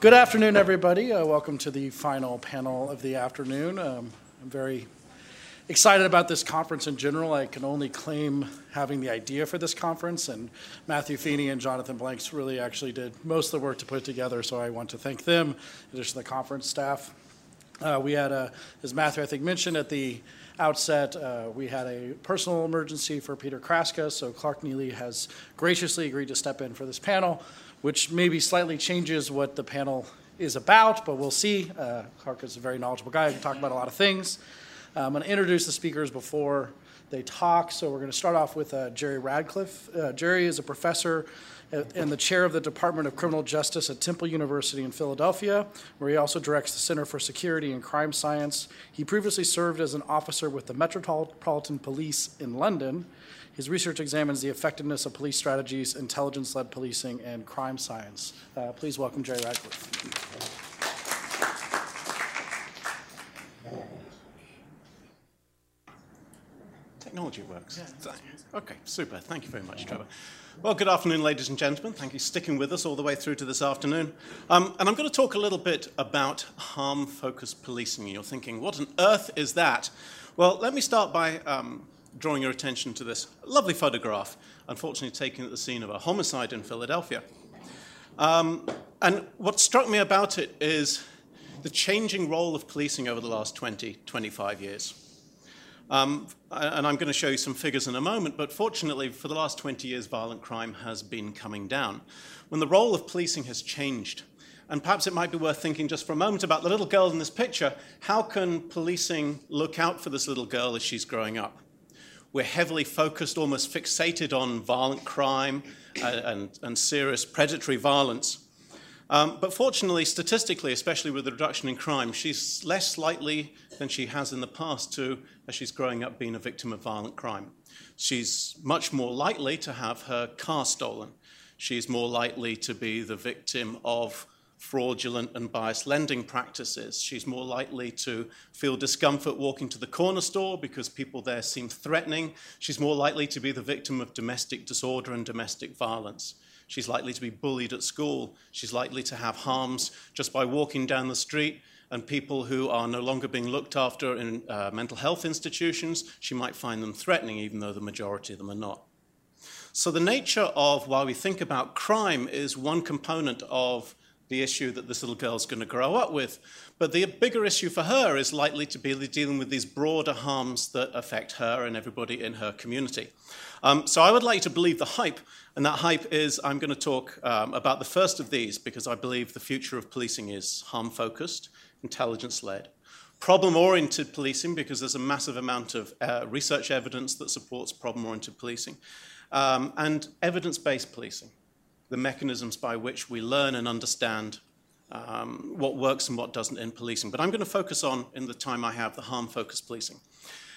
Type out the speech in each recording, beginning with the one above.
Good afternoon, everybody. Uh, welcome to the final panel of the afternoon. Um, I'm very excited about this conference in general. I can only claim having the idea for this conference, and Matthew Feeney and Jonathan Blanks really actually did most of the work to put it together, so I want to thank them, in addition to the conference staff. Uh, we had, a, as Matthew I think mentioned at the outset, uh, we had a personal emergency for Peter Kraska, so Clark Neily has graciously agreed to step in for this panel which maybe slightly changes what the panel is about, but we'll see. Uh, Clark is a very knowledgeable guy. Can talk about a lot of things. Uh, I'm going to introduce the speakers before they talk. So we're going to start off with uh, Jerry Ratcliffe. Uh, Jerry is a professor and the chair of the Department of Criminal Justice at Temple University in Philadelphia, where he also directs the Center for Security and Crime Science. He previously served as an officer with the Metropolitan Police in London his research examines the effectiveness of police strategies, intelligence led policing, and crime science. Uh, please welcome Jerry Ratcliffe. Technology works. Yeah. Okay, super. Thank you very much, Trevor. Well, good afternoon, ladies and gentlemen. Thank you for sticking with us all the way through to this afternoon. Um, and I'm going to talk a little bit about harm focused policing. You're thinking, what on earth is that? Well, let me start by um, drawing your attention to this lovely photograph, unfortunately taken at the scene of a homicide in Philadelphia. Um, and what struck me about it is the changing role of policing over the last 20, 25 years. Um, and I'm going to show you some figures in a moment, but fortunately, for the last 20 years, violent crime has been coming down. When the role of policing has changed, and perhaps it might be worth thinking just for a moment about the little girl in this picture. How can policing look out for this little girl as she's growing up? We're heavily focused, almost fixated on violent crime and, uh, and, and serious predatory violence. Um, but fortunately, statistically, especially with the reduction in crime, she's less likely than she has in the past to, as she's growing up, being a victim of violent crime. She's much more likely to have her car stolen. She's more likely to be the victim of fraudulent and biased lending practices. She's more likely to feel discomfort walking to the corner store because people there seem threatening. She's more likely to be the victim of domestic disorder and domestic violence. She's likely to be bullied at school. She's likely to have harms just by walking down the street. And people who are no longer being looked after in uh, mental health institutions, she might find them threatening, even though the majority of them are not. So, the nature of why we think about crime is one component of the issue that this little girl's going to grow up with. But the bigger issue for her is likely to be dealing with these broader harms that affect her and everybody in her community. Um, so I would like to believe the hype, and that hype is I'm going to talk um, about the first of these because I believe the future of policing is harm focused, intelligence led. Problem oriented policing, because there's a massive amount of uh, research evidence that supports problem oriented policing, um, and evidence based policing the mechanisms by which we learn and understand um, what works and what doesn't in policing. But I'm going to focus on, in the time I have, the harm focused policing.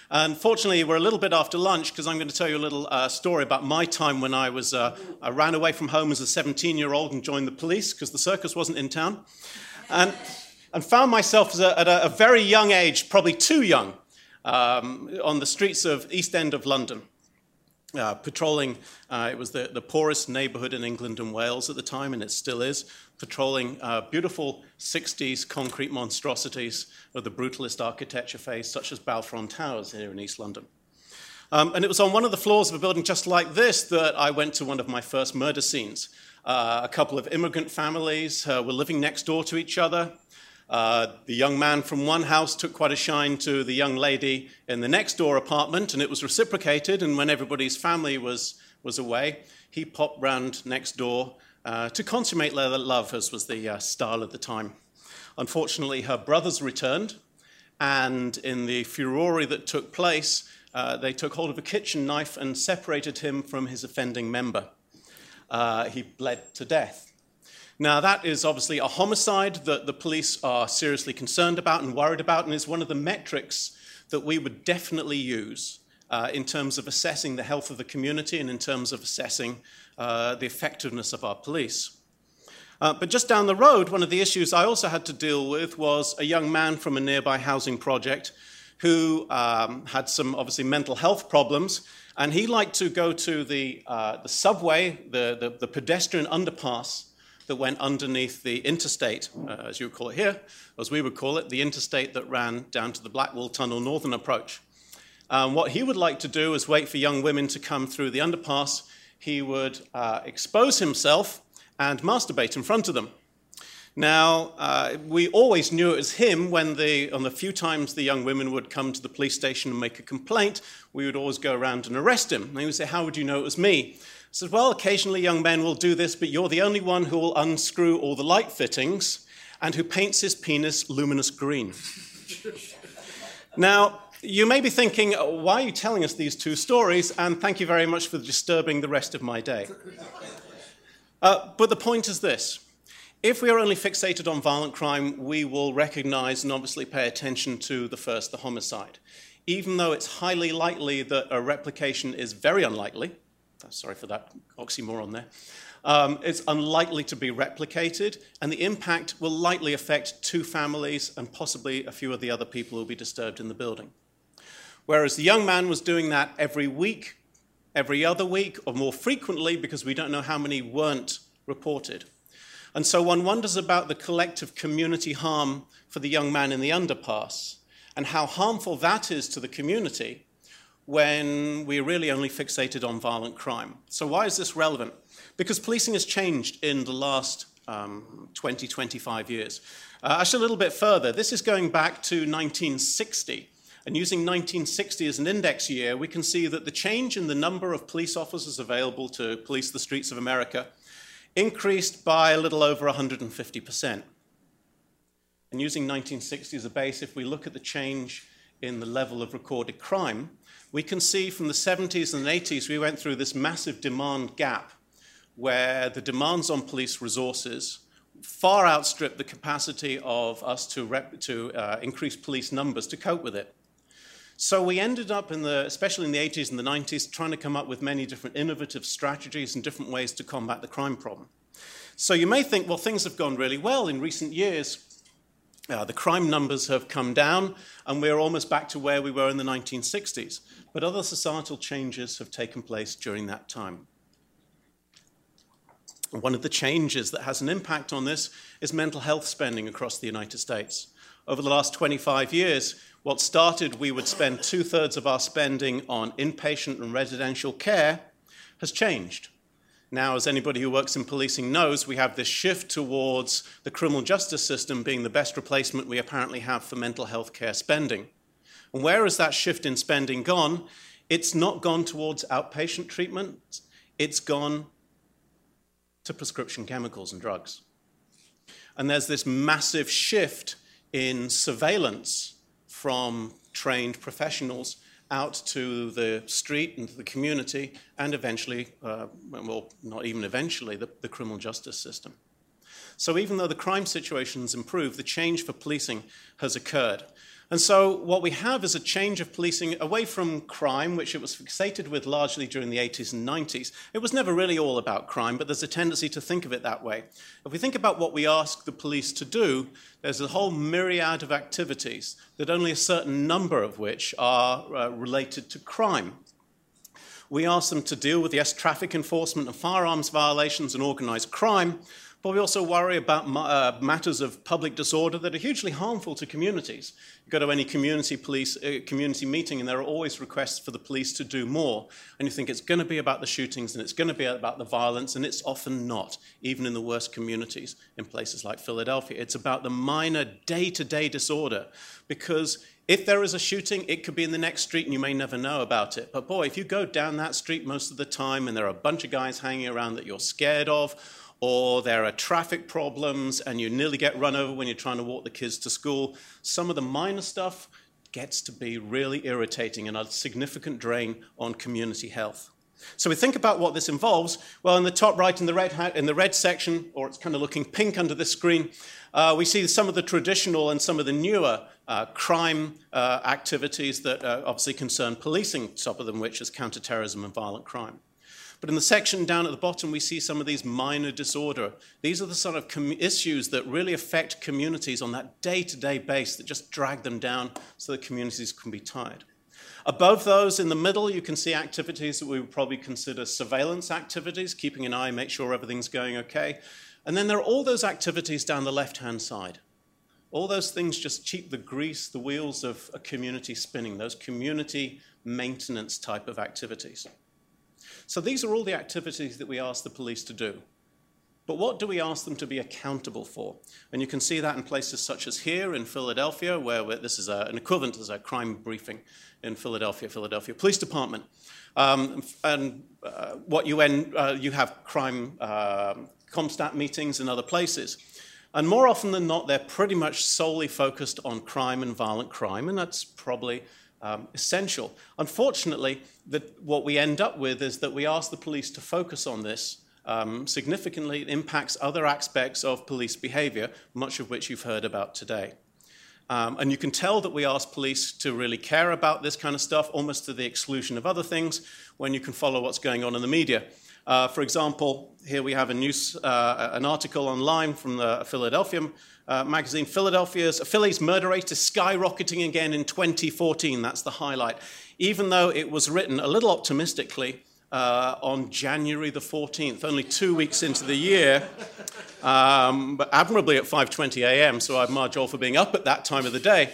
Unfortunately, we're a little bit after lunch because I'm going to tell you a little uh, story about my time when I was uh, I ran away from home as a 17 year old and joined the police because the circus wasn't in town, and and found myself a, at a, a, very young age, probably too young, um, on the streets of East End of London uh, patrolling, uh, it was the, the poorest neighborhood in England and Wales at the time, and it still is, patrolling uh, beautiful 60s concrete monstrosities of the brutalist architecture phase, such as Balfron Towers here in East London. Um, and it was on one of the floors of a building just like this that I went to one of my first murder scenes. Uh, a couple of immigrant families uh, were living next door to each other. Uh, the young man from one house took quite a shine to the young lady in the next door apartment, and it was reciprocated. And when everybody's family was, was away, he popped round next door uh, to consummate their love, as was the uh, style at the time. Unfortunately, her brothers returned, and in the furore that took place, uh, they took hold of a kitchen knife and separated him from his offending member. Uh, he bled to death. Now, that is obviously a homicide that the police are seriously concerned about and worried about, and is one of the metrics that we would definitely use uh, in terms of assessing the health of the community and in terms of assessing uh, the effectiveness of our police. Uh, but just down the road, one of the issues I also had to deal with was a young man from a nearby housing project who um, had some obviously mental health problems, and he liked to go to the, uh, the subway, the, the, the pedestrian underpass, that went underneath the interstate, uh, as you would call it here, as we would call it, the interstate that ran down to the Blackwall Tunnel Northern Approach. Um, what he would like to do is wait for young women to come through the underpass. He would uh, expose himself and masturbate in front of them. Now, uh, we always knew it was him when the, on the few times the young women would come to the police station and make a complaint, we would always go around and arrest him. And he would say, How would you know it was me? Said, Well, occasionally young men will do this, but you're the only one who will unscrew all the light fittings and who paints his penis luminous green. now, you may be thinking, Why are you telling us these two stories? And thank you very much for disturbing the rest of my day. Uh, but the point is this if we are only fixated on violent crime, we will recognize and obviously pay attention to the first, the homicide. Even though it's highly likely that a replication is very unlikely, sorry for that oxymoron there, um, it's unlikely to be replicated, and the impact will likely affect two families and possibly a few of the other people who will be disturbed in the building. Whereas the young man was doing that every week, every other week, or more frequently because we don't know how many weren't reported. And so one wonders about the collective community harm for the young man in the underpass and how harmful that is to the community when we're really only fixated on violent crime. So, why is this relevant? Because policing has changed in the last um, 20, 25 years. Uh, actually, a little bit further. This is going back to 1960. And using 1960 as an index year, we can see that the change in the number of police officers available to police the streets of America increased by a little over 150%. And using 1960 as a base, if we look at the change in the level of recorded crime, we can see from the 70s and 80s we went through this massive demand gap where the demands on police resources far outstripped the capacity of us to, rep- to uh, increase police numbers to cope with it. So we ended up in the, especially in the 80s and the 90s, trying to come up with many different innovative strategies and different ways to combat the crime problem. So you may think, well, things have gone really well in recent years. Uh, the crime numbers have come down, and we're almost back to where we were in the 1960s. But other societal changes have taken place during that time. One of the changes that has an impact on this is mental health spending across the United States. Over the last 25 years, what started, we would spend two thirds of our spending on inpatient and residential care, has changed. Now, as anybody who works in policing knows, we have this shift towards the criminal justice system being the best replacement we apparently have for mental health care spending. And where has that shift in spending gone? It's not gone towards outpatient treatment, it's gone to prescription chemicals and drugs. And there's this massive shift in surveillance from trained professionals out to the street and to the community, and eventually, uh, well, not even eventually, the, the criminal justice system. So, even though the crime situation's improved, the change for policing has occurred. And so, what we have is a change of policing away from crime, which it was fixated with largely during the 80s and 90s. It was never really all about crime, but there's a tendency to think of it that way. If we think about what we ask the police to do, there's a whole myriad of activities that only a certain number of which are uh, related to crime. We ask them to deal with, yes, traffic enforcement and firearms violations and organized crime, but we also worry about uh, matters of public disorder that are hugely harmful to communities. You go to any community police uh, community meeting, and there are always requests for the police to do more. And you think it's going to be about the shootings and it's going to be about the violence, and it's often not, even in the worst communities in places like Philadelphia. It's about the minor day-to-day disorder, because if there is a shooting, it could be in the next street and you may never know about it. But boy, if you go down that street most of the time and there are a bunch of guys hanging around that you're scared of, or there are traffic problems and you nearly get run over when you're trying to walk the kids to school. Some of the minor stuff gets to be really irritating and a significant drain on community health. So we think about what this involves. Well, in the top right, in the red, in the red section, or it's kind of looking pink under this screen, uh, we see some of the traditional and some of the newer uh, crime uh, activities that uh, obviously concern policing, top of them which is counterterrorism and violent crime. But in the section down at the bottom, we see some of these minor disorder. These are the sort of issues that really affect communities on that day to day base that just drag them down so that communities can be tied. Above those in the middle, you can see activities that we would probably consider surveillance activities, keeping an eye, make sure everything's going okay. And then there are all those activities down the left hand side. All those things just keep the grease, the wheels of a community spinning, those community maintenance type of activities. So these are all the activities that we ask the police to do. But what do we ask them to be accountable for? And you can see that in places such as here in Philadelphia, where this is a, an equivalent as a crime briefing in Philadelphia, Philadelphia Police Department. Um, and uh, what you, end, uh, you have crime uh, CompStat meetings in other places. And more often than not, they're pretty much solely focused on crime and violent crime, and that's probably um, essential. Unfortunately, what we end up with is that we ask the police to focus on this um, significantly. It impacts other aspects of police behavior, much of which you've heard about today. Um, and you can tell that we ask police to really care about this kind of stuff, almost to the exclusion of other things, when you can follow what's going on in the media. Uh, for example, here we have a news, uh, an article online from the Philadelphia uh, magazine. Philadelphia's Philly's murder rate is skyrocketing again in 2014. That's the highlight. Even though it was written a little optimistically uh, on January the 14th, only two weeks into the year, um, but admirably at 5:20 a.m. So I'd mark all for being up at that time of the day.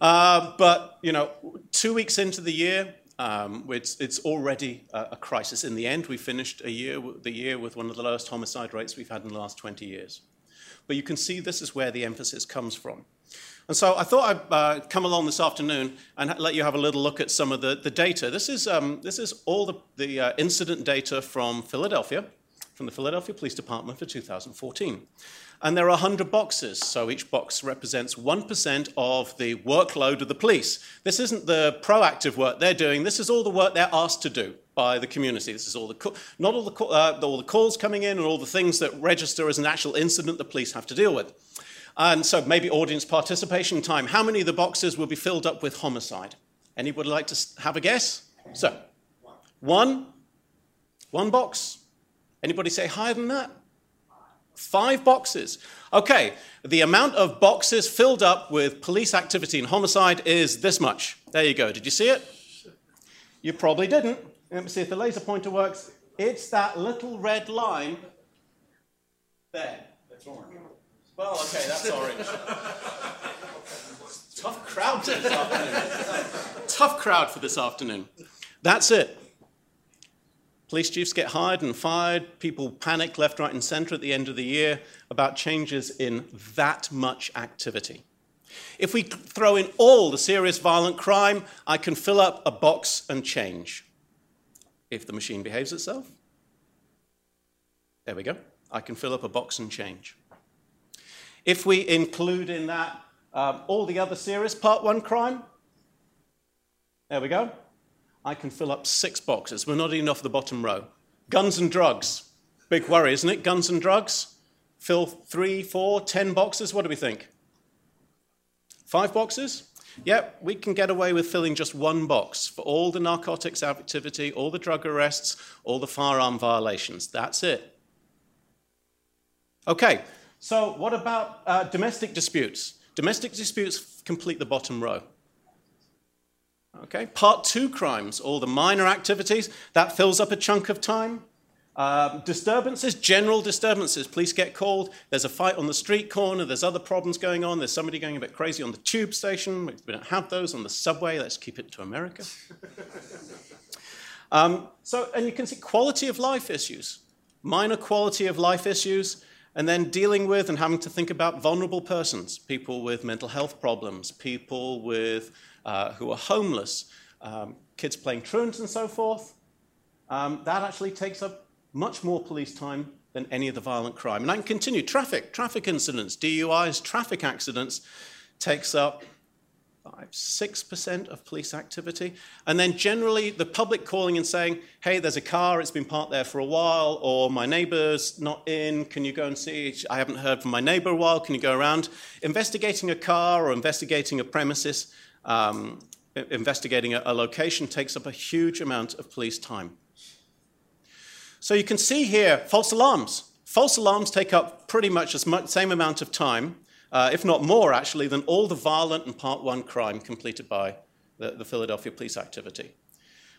Uh, but you know, two weeks into the year, um, it's, it's, already a, a, crisis. In the end, we finished year, the year with one of the lowest homicide rates we've had in the last 20 years. But you can see this is where the emphasis comes from. And so I thought I'd uh, come along this afternoon and let you have a little look at some of the, the data. This is, um, this is all the, the uh, incident data from Philadelphia, from the Philadelphia Police Department for 2014. And there are 100 boxes, so each box represents 1% of the workload of the police. This isn't the proactive work they're doing, this is all the work they're asked to do by the community. This is all the, not all the, uh, all the calls coming in and all the things that register as an actual incident the police have to deal with. And so maybe audience participation time. How many of the boxes will be filled up with homicide? Anybody like to have a guess? So, one, one box. Anybody say higher than that? Five boxes. Okay, the amount of boxes filled up with police activity and homicide is this much. There you go. Did you see it? You probably didn't. Let me see if the laser pointer works. It's that little red line there. That's orange. Well, okay, that's orange. Tough crowd this afternoon. Tough crowd for this afternoon. That's it. Police chiefs get hired and fired. People panic left, right, and center at the end of the year about changes in that much activity. If we throw in all the serious violent crime, I can fill up a box and change. If the machine behaves itself, there we go. I can fill up a box and change. If we include in that um, all the other serious part one crime, there we go. I can fill up six boxes. We're not even off the bottom row. Guns and drugs. Big worry, isn't it? Guns and drugs. Fill three, four, ten boxes. What do we think? Five boxes? Yep, we can get away with filling just one box for all the narcotics activity, all the drug arrests, all the firearm violations. That's it. Okay, so what about uh, domestic disputes? Domestic disputes complete the bottom row. Okay, part two crimes, all the minor activities, that fills up a chunk of time. Uh, disturbances, general disturbances. Police get called. There's a fight on the street corner. There's other problems going on. There's somebody going a bit crazy on the tube station. We don't have those on the subway. Let's keep it to America. um, so, and you can see quality of life issues, minor quality of life issues, and then dealing with and having to think about vulnerable persons, people with mental health problems, people with uh, who are homeless, um, kids playing truants and so forth, um, that actually takes up much more police time than any of the violent crime. And I can continue. Traffic, traffic incidents, DUIs, traffic accidents takes up five, six percent of police activity. And then generally the public calling and saying, hey, there's a car, it's been parked there for a while, or my neighbor's not in, can you go and see? I haven't heard from my neighbor a while, can you go around? Investigating a car or investigating a premises um, investigating a, a location takes up a huge amount of police time. So you can see here false alarms. False alarms take up pretty much the same amount of time, uh, if not more actually, than all the violent and part one crime completed by the, the Philadelphia police activity.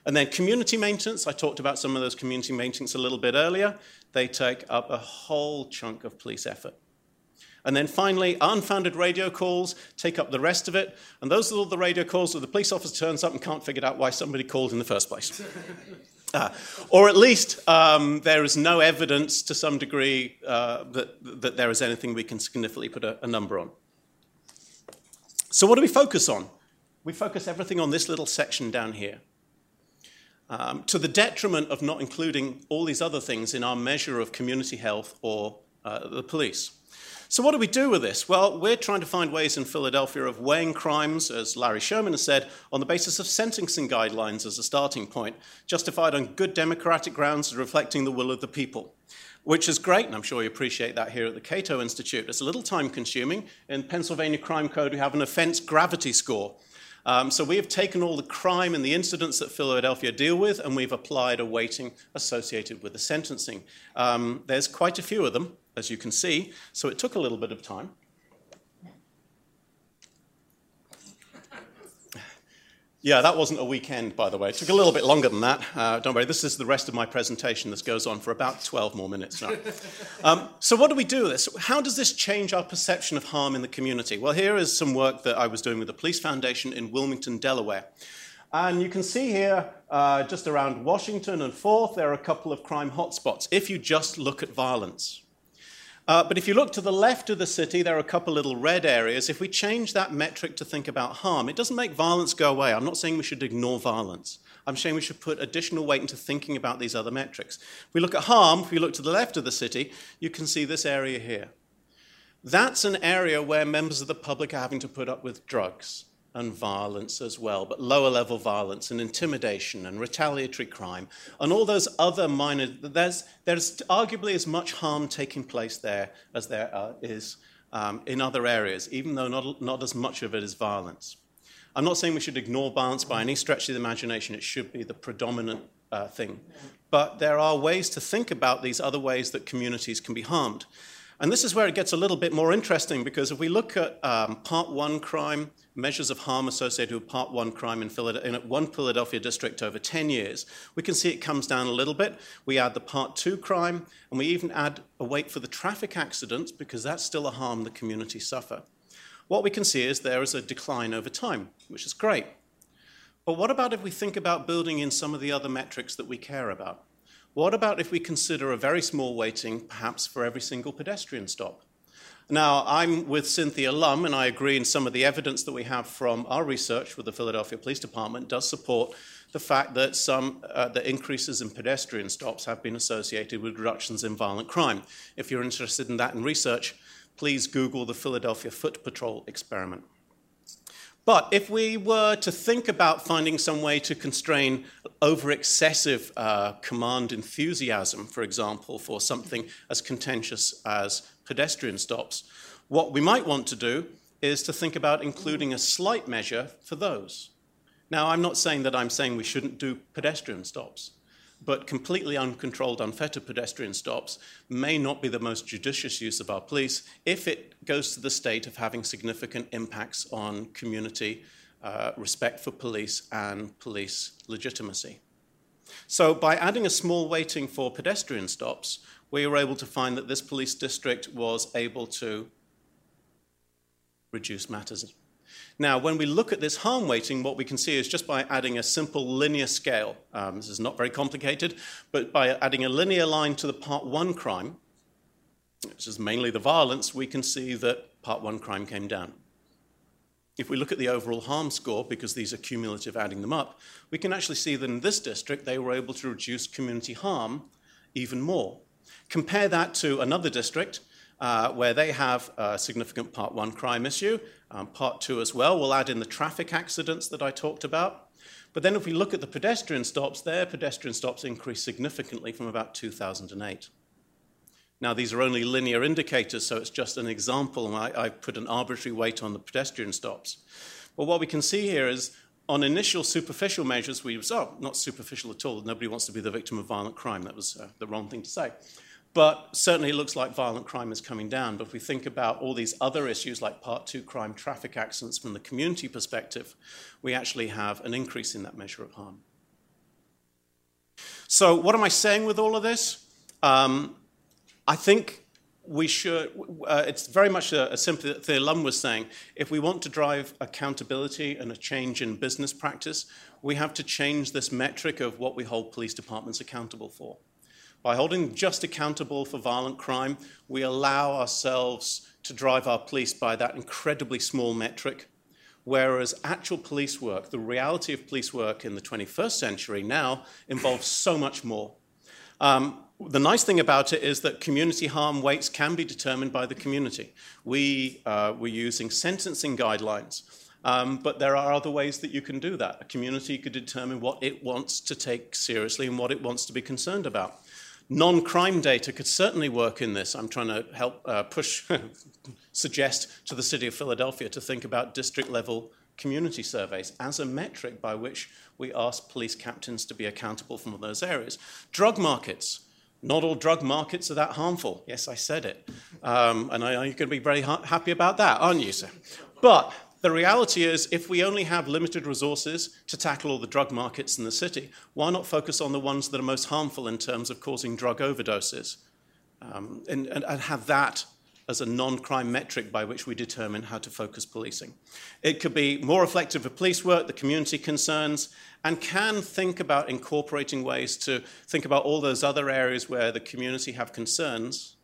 And then community maintenance, I talked about some of those community maintenance a little bit earlier. They take up a whole chunk of police effort. And then finally, unfounded radio calls take up the rest of it. And those are all the radio calls where the police officer turns up and can't figure out why somebody called in the first place. Uh, or at least um, there is no evidence to some degree uh, that, that there is anything we can significantly put a, a number on. So, what do we focus on? We focus everything on this little section down here. Um, to the detriment of not including all these other things in our measure of community health or uh, the police. So, what do we do with this? Well, we're trying to find ways in Philadelphia of weighing crimes, as Larry Sherman has said, on the basis of sentencing guidelines as a starting point, justified on good democratic grounds reflecting the will of the people. Which is great, and I'm sure you appreciate that here at the Cato Institute. It's a little time consuming. In Pennsylvania Crime Code, we have an offense gravity score. Um, so we have taken all the crime and the incidents that Philadelphia deal with, and we've applied a weighting associated with the sentencing. Um, there's quite a few of them, as you can see, so it took a little bit of time. Yeah, that wasn't a weekend, by the way. It took a little bit longer than that. Uh, don't worry, this is the rest of my presentation. This goes on for about 12 more minutes now. Um, so, what do we do with this? How does this change our perception of harm in the community? Well, here is some work that I was doing with the Police Foundation in Wilmington, Delaware. And you can see here, uh, just around Washington and Fourth, there are a couple of crime hotspots if you just look at violence. Uh, but if you look to the left of the city, there are a couple little red areas. If we change that metric to think about harm, it doesn't make violence go away. I'm not saying we should ignore violence. I'm saying we should put additional weight into thinking about these other metrics. If we look at harm, if we look to the left of the city, you can see this area here. That's an area where members of the public are having to put up with drugs and violence as well, but lower level violence and intimidation and retaliatory crime and all those other minor, there's, there's arguably as much harm taking place there as there uh, is um, in other areas, even though not, not as much of it is violence. I'm not saying we should ignore violence by any stretch of the imagination, it should be the predominant uh, thing. But there are ways to think about these other ways that communities can be harmed. And this is where it gets a little bit more interesting because if we look at um, part one crime, measures of harm associated with Part 1 crime in, in one Philadelphia district over 10 years, we can see it comes down a little bit. We add the Part 2 crime, and we even add a weight for the traffic accidents because that's still a harm the community suffer. What we can see is there is a decline over time, which is great. But what about if we think about building in some of the other metrics that we care about? What about if we consider a very small weighting, perhaps for every single pedestrian stop? Now, I'm with Cynthia Lum, and I agree in some of the evidence that we have from our research with the Philadelphia Police Department does support the fact that some uh, the increases in pedestrian stops have been associated with reductions in violent crime. If you're interested in that in research, please Google the Philadelphia Foot Patrol experiment. But if we were to think about finding some way to constrain over excessive uh, command enthusiasm, for example, for something as contentious as pedestrian stops, what we might want to do is to think about including a slight measure for those. Now, I'm not saying that I'm saying we shouldn't do pedestrian stops, but completely uncontrolled, unfettered pedestrian stops may not be the most judicious use of our police if it goes to the state of having significant impacts on community uh, respect for police and police legitimacy. So, by adding a small weighting for pedestrian stops, we were able to find that this police district was able to reduce matters. Now, when we look at this harm weighting, what we can see is just by adding a simple linear scale, um, this is not very complicated, but by adding a linear line to the part one crime, which is mainly the violence, we can see that part one crime came down. If we look at the overall harm score, because these are cumulative adding them up, we can actually see that in this district they were able to reduce community harm even more. Compare that to another district uh, where they have a significant Part 1 crime issue, um, Part 2 as well. We'll add in the traffic accidents that I talked about. But then if we look at the pedestrian stops, their pedestrian stops increased significantly from about 2008. Now, these are only linear indicators, so it's just an example. I, I put an arbitrary weight on the pedestrian stops. But what we can see here is on initial superficial measures, we was, oh, not superficial at all. Nobody wants to be the victim of violent crime. That was uh, the wrong thing to say. But certainly it looks like violent crime is coming down. But if we think about all these other issues like Part 2 crime, traffic accidents from the community perspective, we actually have an increase in that measure of harm. So, what am I saying with all of this? Um, I think we should, uh, it's very much a, a simple thing Lum was saying. If we want to drive accountability and a change in business practice, we have to change this metric of what we hold police departments accountable for. By holding just accountable for violent crime, we allow ourselves to drive our police by that incredibly small metric. Whereas actual police work, the reality of police work in the 21st century now involves so much more. Um, the nice thing about it is that community harm weights can be determined by the community. We, uh, we're using sentencing guidelines, um, but there are other ways that you can do that. A community could determine what it wants to take seriously and what it wants to be concerned about. Non crime data could certainly work in this. I'm trying to help uh, push, suggest to the city of Philadelphia to think about district level community surveys as a metric by which we ask police captains to be accountable for those areas. Drug markets. Not all drug markets are that harmful. Yes, I said it. Um, and I, you're going to be very ha- happy about that, aren't you, sir? But the reality is, if we only have limited resources to tackle all the drug markets in the city, why not focus on the ones that are most harmful in terms of causing drug overdoses? Um, and, and, and have that as a non crime metric by which we determine how to focus policing. It could be more reflective of police work, the community concerns, and can think about incorporating ways to think about all those other areas where the community have concerns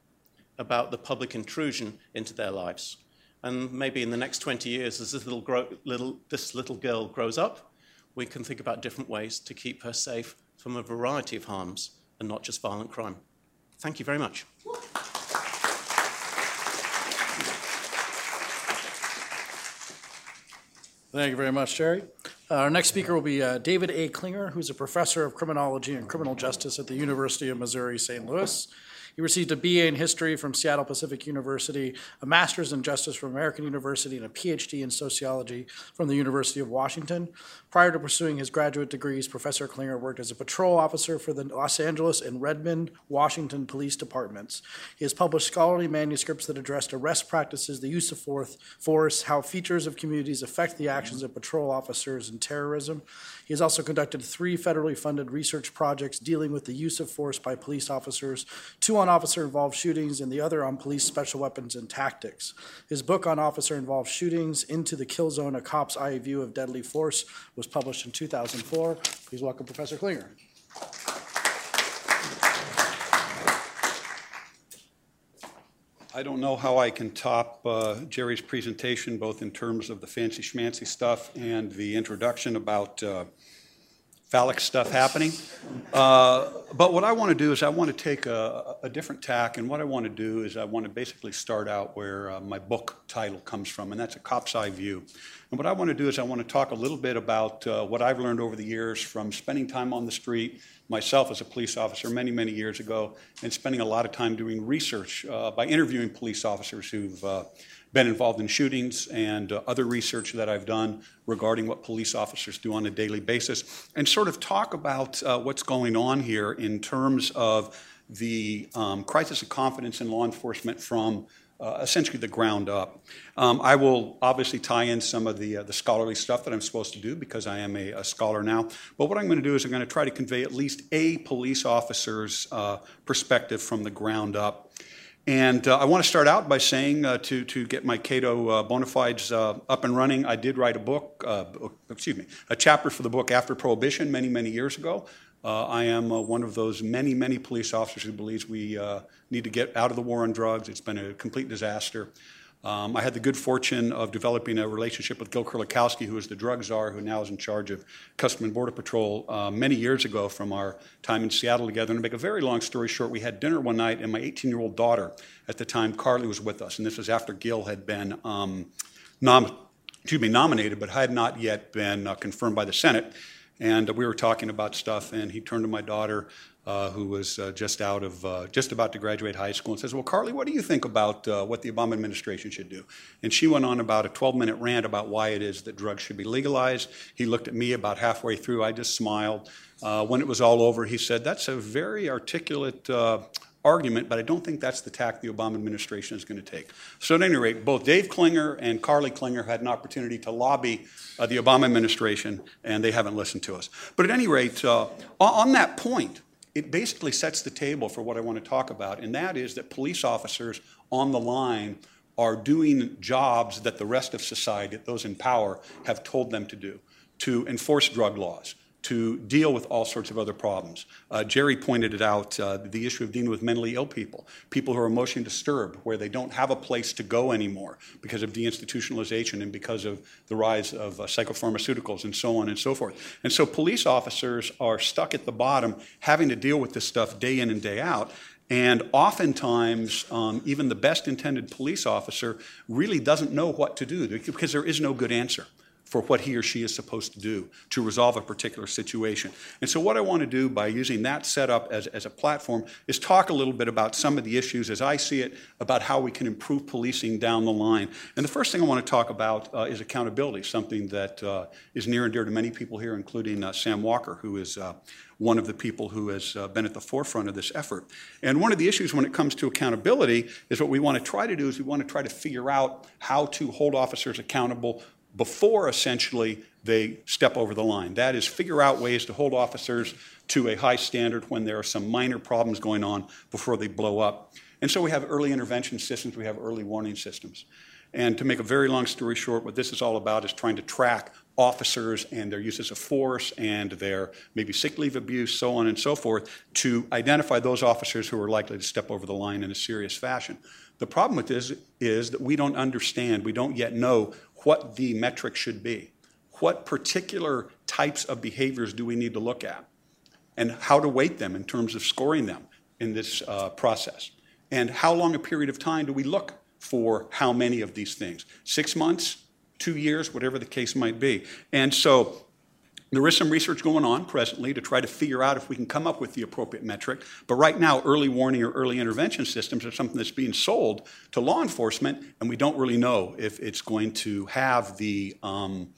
about the public intrusion into their lives. And maybe in the next 20 years, as this little, grow, little, this little girl grows up, we can think about different ways to keep her safe from a variety of harms and not just violent crime. Thank you very much. Thank you very much, Jerry. Our next speaker will be uh, David A. Klinger, who's a professor of criminology and criminal justice at the University of Missouri St. Louis. He received a BA in history from Seattle Pacific University, a master's in justice from American University, and a PhD in sociology from the University of Washington. Prior to pursuing his graduate degrees, Professor Klinger worked as a patrol officer for the Los Angeles and Redmond, Washington police departments. He has published scholarly manuscripts that addressed arrest practices, the use of force, how features of communities affect the actions of patrol officers, and terrorism. He has also conducted three federally funded research projects dealing with the use of force by police officers, two on officer involved shootings and the other on police special weapons and tactics. His book on officer involved shootings, Into the Kill Zone, A Cop's Eye View of Deadly Force, was published in 2004. Please welcome Professor Klinger. I don't know how I can top uh, Jerry's presentation, both in terms of the fancy schmancy stuff and the introduction about uh, phallic stuff happening. Uh, but what I want to do is I want to take a, a, different tack, and what I want to do is I want to basically start out where uh, my book title comes from, and that's a cop's eye view. And what I want to do is I want to talk a little bit about uh, what I've learned over the years from spending time on the street myself as a police officer many, many years ago, and spending a lot of time doing research uh, by interviewing police officers who've uh, been involved in shootings and uh, other research that I've done regarding what police officers do on a daily basis, and sort of talk about uh, what's going on here in terms of the um, crisis of confidence in law enforcement from uh, essentially the ground up. Um, I will obviously tie in some of the, uh, the scholarly stuff that I'm supposed to do because I am a, a scholar now. But what I'm going to do is I'm going to try to convey at least a police officer's uh, perspective from the ground up. And uh, I want to start out by saying uh, to, to get my Cato uh, bona fides up and running, I did write a book, excuse me, a chapter for the book After Prohibition many, many years ago. Uh, I am uh, one of those many, many police officers who believes we uh, need to get out of the war on drugs. It's been a complete disaster. Um, I had the good fortune of developing a relationship with Gil Kerlikowske, who is the drug czar, who now is in charge of Customs and Border Patrol, uh, many years ago from our time in Seattle together. And to make a very long story short, we had dinner one night, and my 18 year old daughter at the time, Carly, was with us. And this was after Gil had been um, nom- excuse me, nominated, but had not yet been uh, confirmed by the Senate. And we were talking about stuff, and he turned to my daughter, uh, who was uh, just out of, uh, just about to graduate high school, and says, "Well, Carly, what do you think about uh, what the Obama administration should do?" And she went on about a 12-minute rant about why it is that drugs should be legalized. He looked at me about halfway through. I just smiled. Uh, when it was all over, he said, "That's a very articulate." Uh, argument, but I don't think that's the tack the Obama administration is going to take. So, at any rate, both Dave Klinger and Carly Klinger had an opportunity to lobby the Obama administration, and they haven't listened to us. But at any rate, on that point, it basically sets the table for what I want to talk about, and that is that police officers on the line are doing jobs that the rest of society, those in power, have told them to do to enforce drug laws, to deal with all sorts of other problems. Uh, Jerry pointed it out uh, the issue of dealing with mentally ill people, people who are emotionally disturbed, where they don't have a place to go anymore because of deinstitutionalization and because of the rise of uh, psychopharmaceuticals and so on and so forth. And so police officers are stuck at the bottom having to deal with this stuff day in and day out. And oftentimes, um, even the best intended police officer really doesn't know what to do because there is no good answer for what he or she is supposed to do to resolve a particular situation. And so, what I want to do by using that setup as, as a platform is talk a little bit about some of the issues as I see it, about how we can improve policing down the line. And the first thing I want to talk about uh, is accountability, something that uh, is near and dear to many people here, including uh, Sam Walker, who is uh, one of the people who has uh, been at the forefront of this effort. And one of the issues when it comes to accountability is what we want to try to do is we want to try to figure out how to hold officers accountable before essentially they step over the line. That is, figure out ways to hold officers to a high standard when there are some minor problems going on before they blow up. And so we have early intervention systems, we have early warning systems. And to make a very long story short, what this is all about is trying to track officers and their uses of force and their maybe sick leave abuse, so on and so forth, to identify those officers who are likely to step over the line in a serious fashion. The problem with this is that we don't understand, we don't yet know what the metric should be. What particular types of behaviors do we need to look at? And how to weight them in terms of scoring them in this uh, process? And how long a period of time do we look for how many of these things? Six months, two years, whatever the case might be. And so there is some research going on presently to try to figure out if we can come up with the appropriate metric. But right now, early warning or early intervention systems are something that's being sold to law enforcement, and we don't really know if it's going to have the um,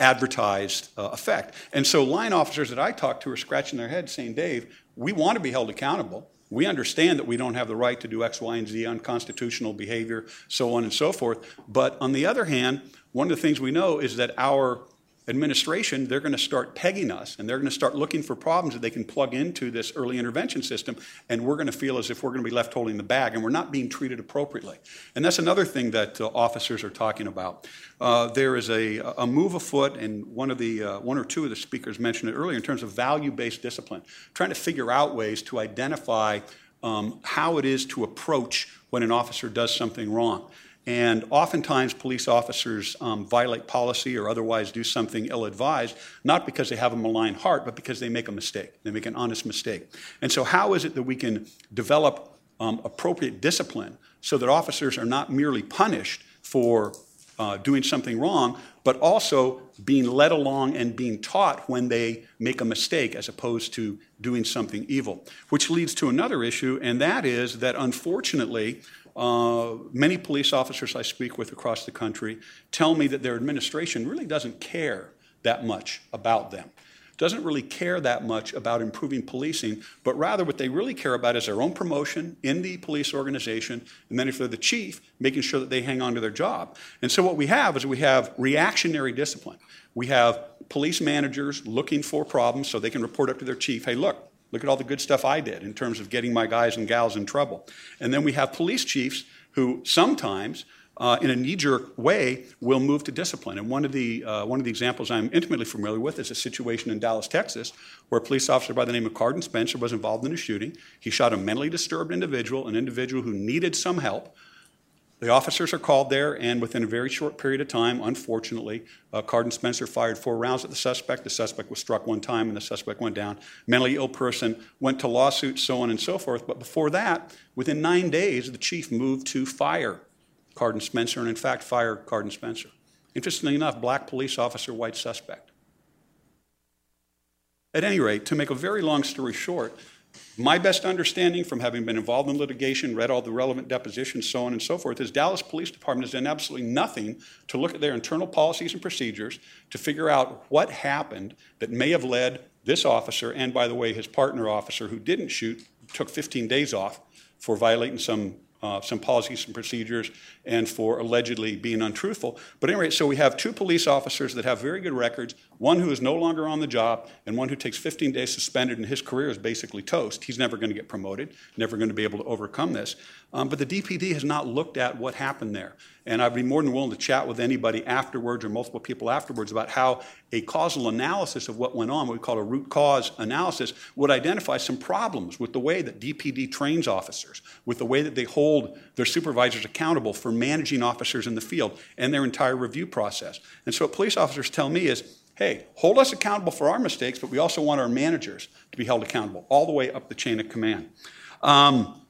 advertised uh, effect. And so, line officers that I talk to are scratching their heads saying, Dave, we want to be held accountable. We understand that we don't have the right to do X, Y, and Z, unconstitutional behavior, so on and so forth. But on the other hand, one of the things we know is that our administration, they're going to start pegging us and they're going to start looking for problems that they can plug into this early intervention system. And we're going to feel as if we're going to be left holding the bag and we're not being treated appropriately. And that's another thing that uh, officers are talking about. Uh, there is a, a, move afoot, and one of the uh, one or two of the speakers mentioned it earlier in terms of value-based discipline, trying to figure out ways to identify um, how it is to approach when an officer does something wrong. And oftentimes, police officers um, violate policy or otherwise do something ill advised, not because they have a malign heart, but because they make a mistake. They make an honest mistake. And so, how is it that we can develop um, appropriate discipline so that officers are not merely punished for uh, doing something wrong, but also being led along and being taught when they make a mistake as opposed to doing something evil? Which leads to another issue, and that is that unfortunately, uh, many police officers I speak with across the country tell me that their administration really doesn't care that much about them. Doesn't really care that much about improving policing, but rather what they really care about is their own promotion in the police organization, and then if they're the chief, making sure that they hang on to their job. And so what we have is we have reactionary discipline. We have police managers looking for problems so they can report up to their chief, hey, look, Look at all the good stuff I did in terms of getting my guys and gals in trouble. And then we have police chiefs who sometimes, uh, in a knee-jerk way, will move to discipline. And one of the uh, one of the examples I'm intimately familiar with is a situation in Dallas, Texas, where a police officer by the name of Cardan Spencer was involved in a shooting. He shot a mentally disturbed individual, an individual who needed some help. The officers are called there, and within a very short period of time, unfortunately, uh, Cardan Spencer fired four rounds at the suspect. The suspect was struck one time, and the suspect went down. Mentally ill person went to lawsuits, so on and so forth. But before that, within nine days, the chief moved to fire Cardan Spencer, and in fact, fire Cardan Spencer. Interestingly enough, black police officer, white suspect. At any rate, to make a very long story short, my best understanding from having been involved in litigation, read all the relevant depositions, so on and so forth, is Dallas Police Department has done absolutely nothing to look at their internal policies and procedures to figure out what happened that may have led this officer, and by the way, his partner officer who didn't shoot, took 15 days off for violating some uh, some policies and procedures and for allegedly being untruthful. But anyway, so we have two police officers that have very good records, one who is no longer on the job and one who takes 15 days suspended and his career is basically toast. He's never going to get promoted, never going to be able to overcome this. Um, but the DPD has not looked at what happened there. And I'd be more than willing to chat with anybody afterwards or multiple people afterwards about how a causal analysis of what went on, what we call a root cause analysis, would identify some problems with the way that DPD trains officers, with the way that they hold their supervisors accountable for managing officers in the field and their entire review process. And so what police officers tell me is, hey, hold us accountable for our mistakes, but we also want our managers to be held accountable all the way up the chain of command. Um,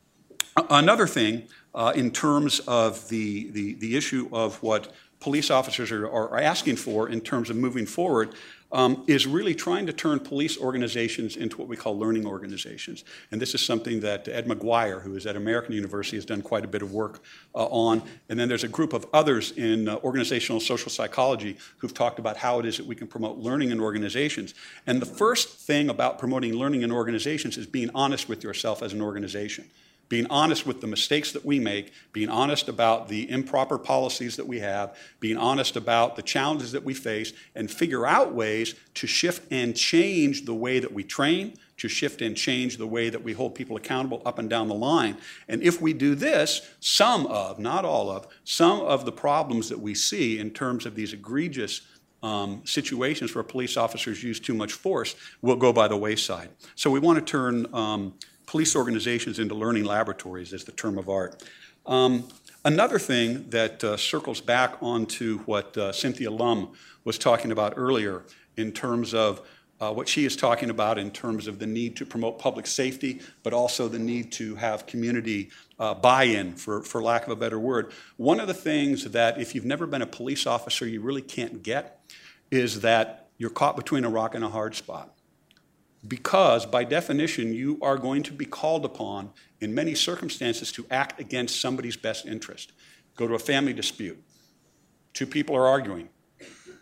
another thing uh, in terms of the, the, the, issue of what police officers are, are, asking for in terms of moving forward um, is really trying to turn police organizations into what we call learning organizations. And this is something that Ed Maguire, who is at American University, has done quite a bit of work uh, on. And then there's a group of others in uh, organizational social psychology who've talked about how it is that we can promote learning in organizations. And the first thing about promoting learning in organizations is being honest with yourself as an organization being honest with the mistakes that we make, being honest about the improper policies that we have, being honest about the challenges that we face, and figure out ways to shift and change the way that we train, to shift and change the way that we hold people accountable up and down the line. And if we do this, some of, not all of, some of the problems that we see in terms of these egregious um, situations where police officers use too much force will go by the wayside. So we want to turn um, police organizations into learning laboratories is the term of art. Um, another thing that uh, circles back onto what uh, Cynthia Lum was talking about earlier in terms of uh, what she is talking about in terms of the need to promote public safety, but also the need to have community uh, buy-in, for, for lack of a better word. One of the things that if you've never been a police officer, you really can't get is that you're caught between a rock and a hard spot because by definition you are going to be called upon in many circumstances to act against somebody's best interest. Go to a family dispute. Two people are arguing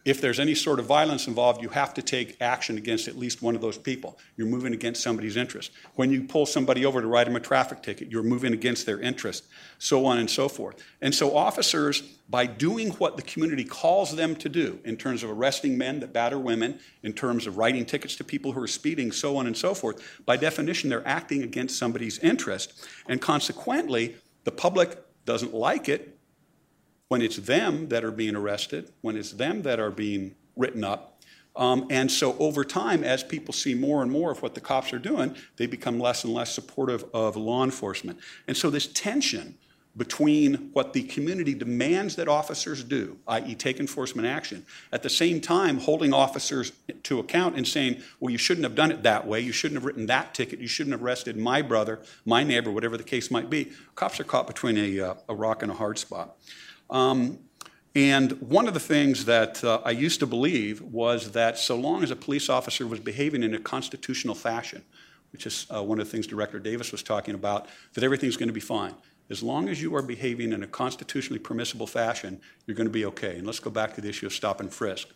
if there's any sort of violence involved, you have to take action against at least one of those people. You're moving against somebody's interest. When you pull somebody over to write them a traffic ticket, you're moving against their interest, so on and so forth. And so, officers, by doing what the community calls them to do in terms of arresting men that batter women, in terms of writing tickets to people who are speeding, so on and so forth, by definition, they're acting against somebody's interest. And consequently, the public doesn't like it when it's them that are being arrested, when it's them that are being written up. Um, and so over time, as people see more and more of what the cops are doing, they become less and less supportive of law enforcement. And so this tension between what the community demands that officers do, i.e., take enforcement action, at the same time holding officers to account and saying, well, you shouldn't have done it that way, you shouldn't have written that ticket, you shouldn't have arrested my brother, my neighbor, whatever the case might be. Cops are caught between a, uh, a rock and a hard spot. Um, and one of the things that uh, I used to believe was that so long as a police officer was behaving in a constitutional fashion, which is uh, one of the things Director Davis was talking about, that everything's going to be fine. As long as you are behaving in a constitutionally permissible fashion, you're going to be okay. And let's go back to the issue of stop and frisk.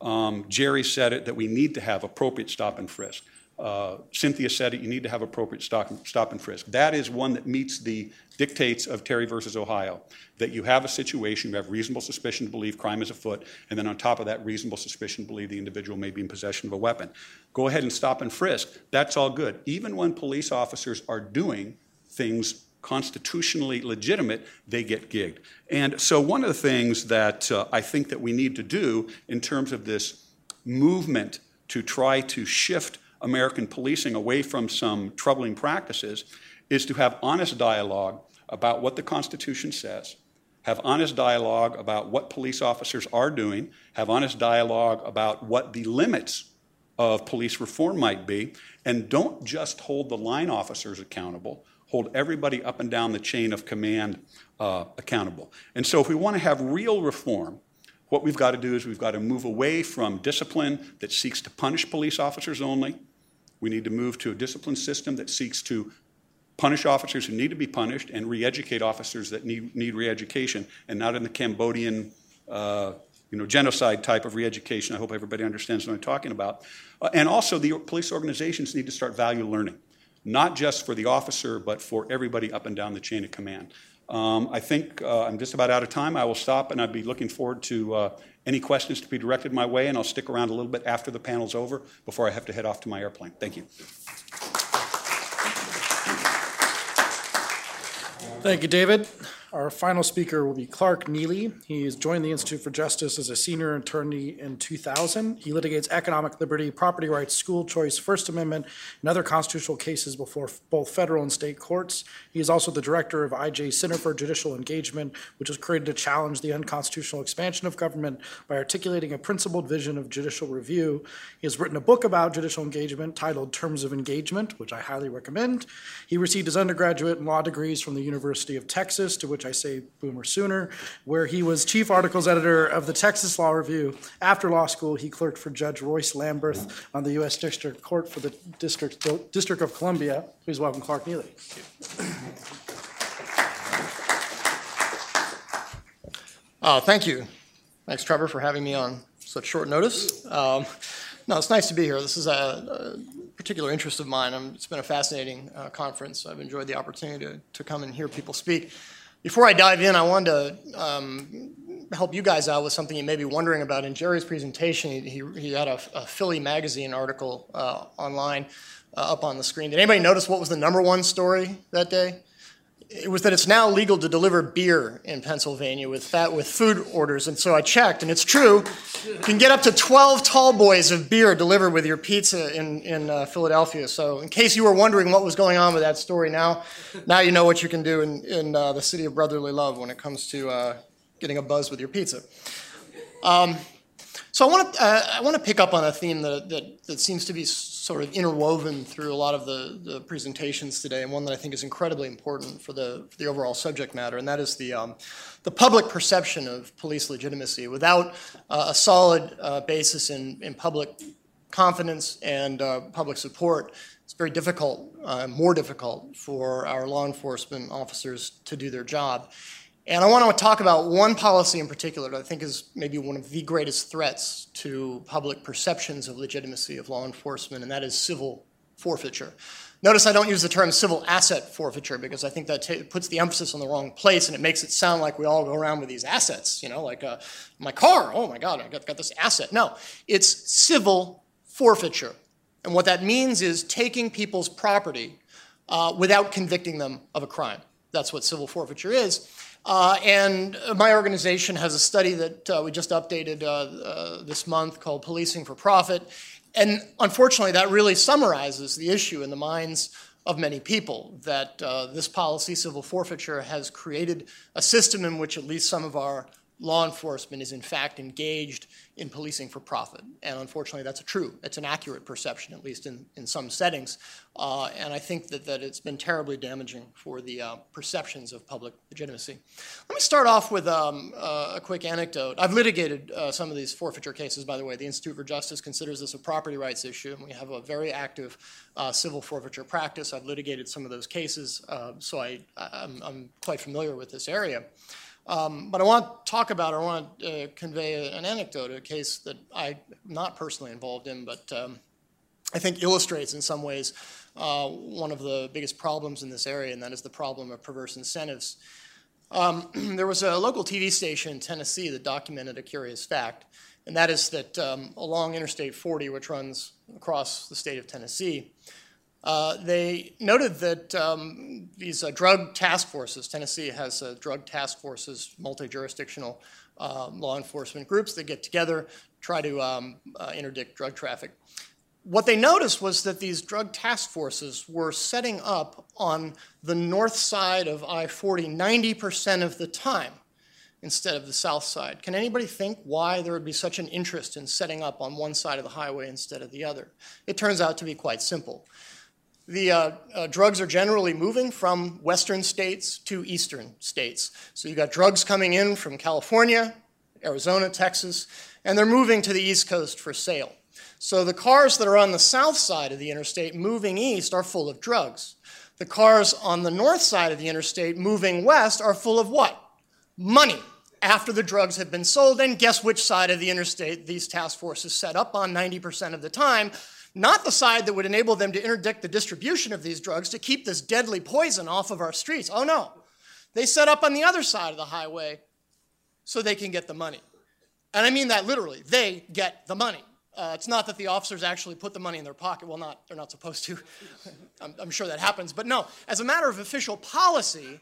Um, Jerry said it that we need to have appropriate stop and frisk. Uh, Cynthia said it, you need to have appropriate stop, stop and frisk. That is one that meets the dictates of Terry versus Ohio, that you have a situation, you have reasonable suspicion to believe crime is afoot, and then on top of that, reasonable suspicion to believe the individual may be in possession of a weapon. Go ahead and stop and frisk. That's all good. Even when police officers are doing things constitutionally legitimate, they get gigged. And so one of the things that uh, I think that we need to do in terms of this movement to try to shift American policing away from some troubling practices is to have honest dialogue about what the Constitution says, have honest dialogue about what police officers are doing, have honest dialogue about what the limits of police reform might be, and don't just hold the line officers accountable, hold everybody up and down the chain of command uh, accountable. And so, if we want to have real reform, what we've got to do is we've got to move away from discipline that seeks to punish police officers only we need to move to a discipline system that seeks to punish officers who need to be punished and re-educate officers that need, need re-education and not in the Cambodian uh, you know, genocide type of re-education. I hope everybody understands what I'm talking about. Uh, and also the police organizations need to start value learning. not just for the officer, but for everybody up and down the chain of command. Um, I think uh, I'm just about out of time. I will stop, and I'd be looking forward to uh, any questions to be directed my way, and I'll stick around a little bit after the panel's over before I have to head off to my airplane. Thank you. Thank you, David. Our final speaker will be Clark Neily. He has joined the Institute for Justice as a senior attorney in 2000. He litigates economic liberty, property rights, school choice, First Amendment, and other constitutional cases before both federal and state courts. He is also the director of IJ Center for Judicial Engagement, which was created to challenge the unconstitutional expansion of government by articulating a principled vision of judicial review. He has written a book about judicial engagement titled Terms of Engagement, which I highly recommend. He received his undergraduate and law degrees from the University of Texas, to which I say boomer sooner, where he was chief articles editor of the Texas Law Review. After law school, he clerked for Judge Royce Lamberth on the U.S. District Court for the District, District of Columbia. Please welcome Clark Neily. Uh, thank you. Thanks, Trevor, for having me on such short notice. Um, no, it's nice to be here. This is a, a particular interest of mine. Um, it's been a fascinating uh, conference. I've enjoyed the opportunity to, to come and hear people speak. Before I dive in, I wanted to um, help you guys out with something you may be wondering about. In Jerry's presentation, he, he, had a, a, Philly magazine article uh, online uh, up on the screen. Did anybody notice what was the number one story that day? It was that it's now legal to deliver beer in Pennsylvania with fat with food orders. And so I checked, and it's true. You can get up to 12 tall boys of beer delivered with your pizza in, in uh, Philadelphia. So in case you were wondering what was going on with that story now, now you know what you can do in, in uh, the city of brotherly love when it comes to uh, getting a buzz with your pizza. Um, so I want to uh, I want to pick up on a theme that, that, that seems to be sort of interwoven through a lot of the, the presentations today, and one that I think is incredibly important for the, for the overall subject matter, and that is the, um, the public perception of police legitimacy. Without uh, a solid uh, basis in, in public confidence and uh, public support, it's very difficult, uh, more difficult for our law enforcement officers to do their job. And I want to talk about one policy in particular that I think is maybe one of the greatest threats to public perceptions of legitimacy of law enforcement, and that is civil forfeiture. Notice I don't use the term civil asset forfeiture because I think that puts the emphasis on the wrong place and it makes it sound like we all go around with these assets, you know, like uh, my car, oh my God, I got, got this asset. No, it's civil forfeiture. And what that means is taking people's property uh, without convicting them of a crime. That's what civil forfeiture is. Uh, and my organization has a study that uh, we just updated uh, uh, this month called Policing for Profit. And unfortunately, that really summarizes the issue in the minds of many people that uh, this policy, civil forfeiture, has created a system in which at least some of our law enforcement is in fact engaged in policing for profit. And unfortunately, that's a true, it's an accurate perception, at least in, in some settings. Uh, and I think that, that it's been terribly damaging for the uh, perceptions of public legitimacy. Let me start off with um, uh, a quick anecdote. I've litigated uh, some of these forfeiture cases, by the way. The Institute for Justice considers this a property rights issue, and we have a very active uh, civil forfeiture practice. I've litigated some of those cases, uh, so I, I'm, I'm quite familiar with this area. Um, but I want to talk about, or I want to uh, convey an anecdote, a case that I'm not personally involved in, but um, I think illustrates in some ways uh, one of the biggest problems in this area, and that is the problem of perverse incentives. Um, there was a local TV station in Tennessee that documented a curious fact, and that is that um, along Interstate 40, which runs across the state of Tennessee, uh, they noted that um, these uh, drug task forces, Tennessee has uh, drug task forces, multi jurisdictional um, law enforcement groups that get together, try to um, uh, interdict drug traffic. What they noticed was that these drug task forces were setting up on the north side of I 40 90% of the time instead of the south side. Can anybody think why there would be such an interest in setting up on one side of the highway instead of the other? It turns out to be quite simple the uh, uh, drugs are generally moving from western states to eastern states. So you've got drugs coming in from California, Arizona, Texas, and they're moving to the east coast for sale. So the cars that are on the south side of the interstate moving east are full of drugs. The cars on the north side of the interstate moving west are full of what? Money after the drugs have been sold. And guess which side of the interstate these task forces set up on 90% of the time? Not the side that would enable them to interdict the distribution of these drugs to keep this deadly poison off of our streets. Oh no. They set up on the other side of the highway so they can get the money. And I mean that literally. They get the money. Uh, it's not that the officers actually put the money in their pocket. Well, not they're not supposed to. I'm, I'm sure that happens. But no, as a matter of official policy,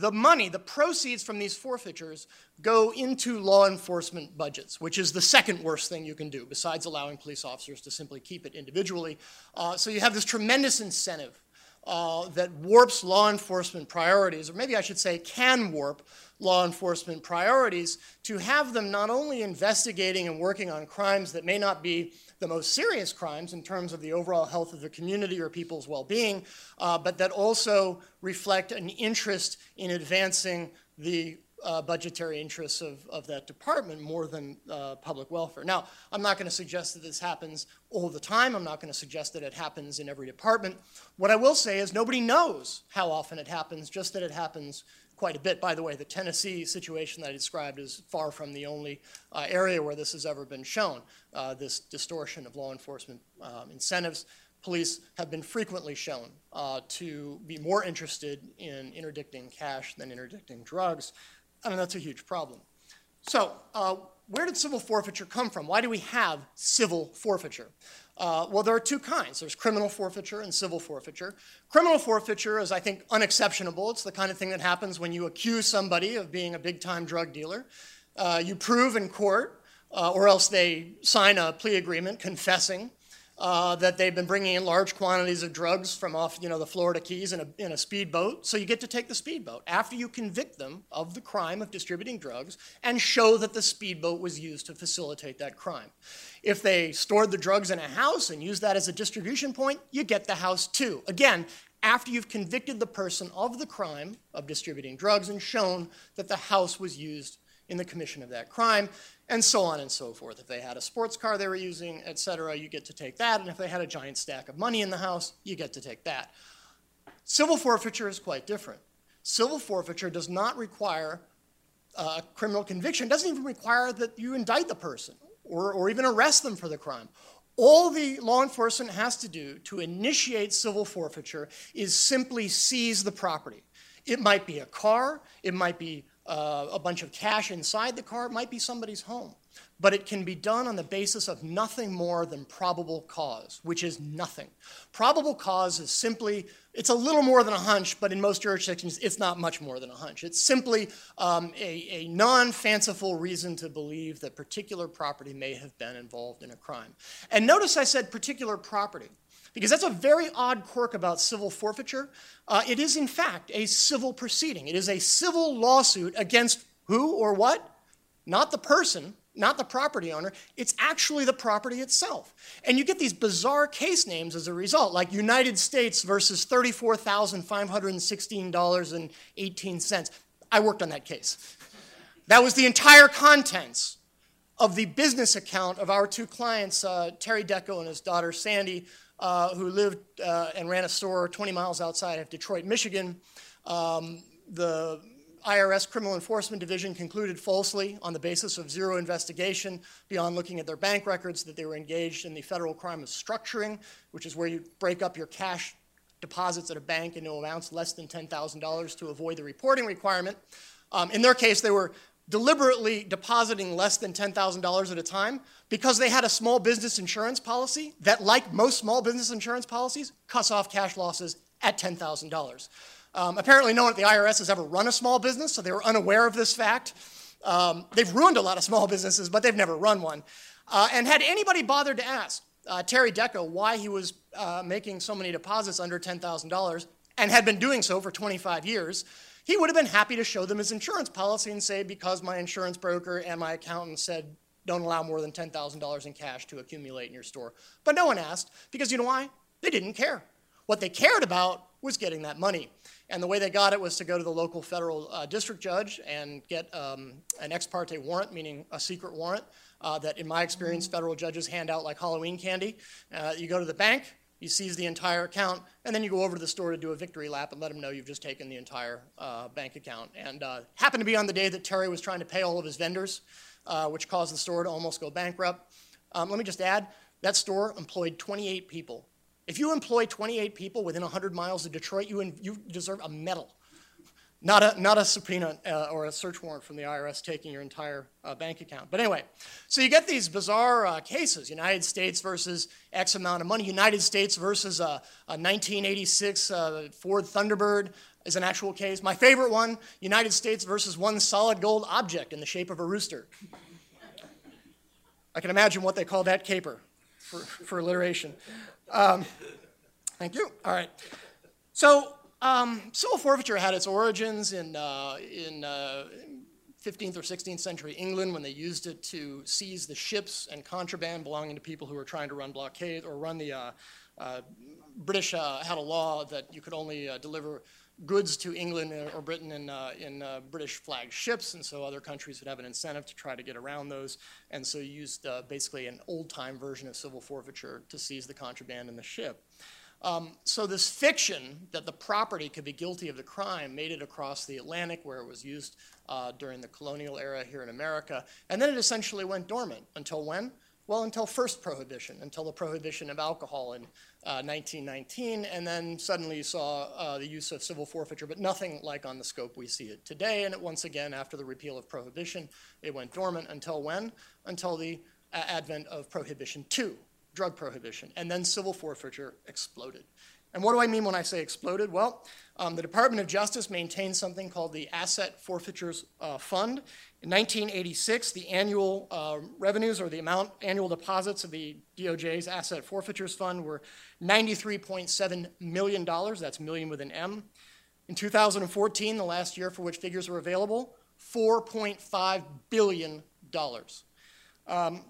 the money, the proceeds from these forfeitures go into law enforcement budgets, which is the second worst thing you can do, besides allowing police officers to simply keep it individually. Uh, so you have this tremendous incentive uh, that warps law enforcement priorities, or maybe I should say can warp law enforcement priorities, to have them not only investigating and working on crimes that may not be the most serious crimes in terms of the overall health of the community or people's well being, uh, but that also reflect an interest in advancing the uh, budgetary interests of, of that department more than uh, public welfare. Now, I'm not going to suggest that this happens all the time. I'm not going to suggest that it happens in every department. What I will say is nobody knows how often it happens, just that it happens quite a bit. By the way, the Tennessee situation that I described is far from the only uh, area where this has ever been shown, uh, this distortion of law enforcement um, incentives. Police have been frequently shown uh, to be more interested in interdicting cash than interdicting drugs. I mean, that's a huge problem. So, uh, where did civil forfeiture come from? Why do we have civil forfeiture? Uh, well, there are two kinds there's criminal forfeiture and civil forfeiture. Criminal forfeiture is, I think, unexceptionable. It's the kind of thing that happens when you accuse somebody of being a big time drug dealer. Uh, you prove in court, uh, or else they sign a plea agreement confessing uh, that they've been bringing in large quantities of drugs from off, you know, the Florida Keys in a, in a speedboat. So you get to take the speedboat after you convict them of the crime of distributing drugs and show that the speedboat was used to facilitate that crime. If they stored the drugs in a house and used that as a distribution point, you get the house too. Again, after you've convicted the person of the crime of distributing drugs and shown that the house was used in the commission of that crime, and so on and so forth. If they had a sports car they were using, et cetera, you get to take that. And if they had a giant stack of money in the house, you get to take that. Civil forfeiture is quite different. Civil forfeiture does not require uh, a criminal conviction, it doesn't even require that you indict the person or, or even arrest them for the crime. All the law enforcement has to do to initiate civil forfeiture is simply seize the property. It might be a car, it might be uh, a bunch of cash inside the car. It might be somebody's home. But it can be done on the basis of nothing more than probable cause, which is nothing. Probable cause is simply, it's a little more than a hunch, but in most jurisdictions, it's not much more than a hunch. It's simply um, a, a non fanciful reason to believe that particular property may have been involved in a crime. And notice I said particular property because that's a very odd quirk about civil forfeiture. Uh, it is, in fact, a civil proceeding. It is a civil lawsuit against who or what? Not the person, not the property owner. It's actually the property itself. And you get these bizarre case names as a result, like United States versus $34,516.18. I worked on that case. That was the entire contents of the business account of our two clients, uh, Terry Dehko and his daughter Sandy, uh, who lived uh, and ran a store 20 miles outside of Detroit, Michigan. Um, the IRS Criminal Enforcement Division concluded falsely on the basis of zero investigation beyond looking at their bank records that they were engaged in the federal crime of structuring, which is where you break up your cash deposits at a bank into amounts less than $10,000 to avoid the reporting requirement. Um, in their case, they were deliberately depositing less than $10,000 at a time because they had a small business insurance policy that, like most small business insurance policies, cuts off cash losses at $10,000. Um, apparently, no one at the IRS has ever run a small business, so they were unaware of this fact. Um, they've ruined a lot of small businesses, but they've never run one. Uh, and had anybody bothered to ask uh, Terry Dehko why he was uh, making so many deposits under $10,000 and had been doing so for 25 years, he would have been happy to show them his insurance policy and say, because my insurance broker and my accountant said don't allow more than $10,000 in cash to accumulate in your store. But no one asked because you know why? They didn't care. What they cared about was getting that money. And the way they got it was to go to the local federal uh, district judge and get um, an ex parte warrant, meaning a secret warrant, uh, that in my experience, federal judges hand out like Halloween candy. Uh, you go to the bank, you seize the entire account, and then you go over to the store to do a victory lap and let them know you've just taken the entire uh, bank account. And uh, happened to be on the day that Terry was trying to pay all of his vendors, uh, which caused the store to almost go bankrupt. Um, let me just add, That store employed 28 people. If you employ 28 people within 100 miles of Detroit, you, you deserve a medal. Not a, not a subpoena uh, or a search warrant from the IRS taking your entire uh, bank account. But anyway, so you get these bizarre uh, cases United States versus X amount of money, United States versus a, a 1986 uh, Ford Thunderbird is an actual case. My favorite one United States versus one solid gold object in the shape of a rooster. I can imagine what they call that caper for, for alliteration. Um, thank you. All right. So, um, civil forfeiture had its origins in, uh, in uh, 15th or 16th century England when they used it to seize the ships and contraband belonging to people who were trying to run blockade or run the. Uh, uh British uh, had a law that you could only uh, deliver goods to England or Britain in, in British flagged ships, and so other countries would have an incentive to try to get around those. And so you used basically an old time version of civil forfeiture to seize the contraband in the ship. Um, so this fiction that the property could be guilty of the crime made it across the Atlantic, where it was used uh, during the colonial era here in America, and then it essentially went dormant until when? Well, until first prohibition, until the prohibition of alcohol in uh, 1919, and then suddenly you saw uh, the use of civil forfeiture, but nothing like on the scope we see it today. And it, once again, after the repeal of prohibition, it went dormant until when? Until the uh, advent of Prohibition 2, drug prohibition, and then civil forfeiture exploded. And what do I mean when I say exploded? Well, um, the Department of Justice maintains something called the Asset Forfeitures uh, Fund. In 1986, the annual uh, revenues or the amount, annual deposits of the DOJ's Asset Forfeitures Fund were $93.7 million. That's million with an M. In 2014, the last year for which figures were available, $4.5 billion. Um,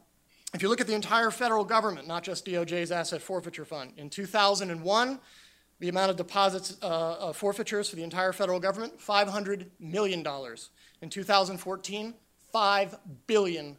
if you look at the entire federal government, not just DOJ's Asset Forfeiture Fund, in 2001, the amount of deposits, uh, forfeitures for the entire federal government, $500 million. In 2014, $5 billion.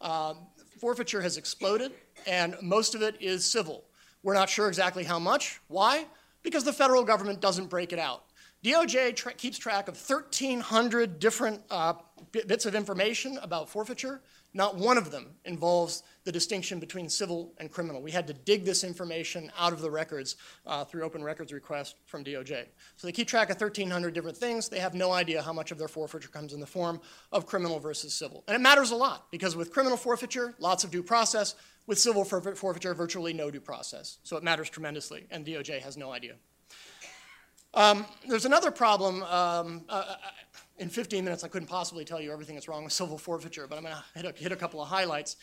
Uh, forfeiture has exploded, and most of it is civil. We're not sure exactly how much. Why? Because the federal government doesn't break it out. DOJ tra- keeps track of 1,300 different uh, bits of information about forfeiture. Not one of them involves the distinction between civil and criminal. We had to dig this information out of the records uh, through open records request from DOJ. So they keep track of 1,300 different things. They have no idea how much of their forfeiture comes in the form of criminal versus civil. And it matters a lot because with criminal forfeiture, lots of due process. With civil forfeiture, virtually no due process. So it matters tremendously, and DOJ has no idea. Um, there's another problem. Um, uh, uh in 15 minutes, I couldn't possibly tell you everything that's wrong with civil forfeiture, but I'm going to hit, a couple of highlights.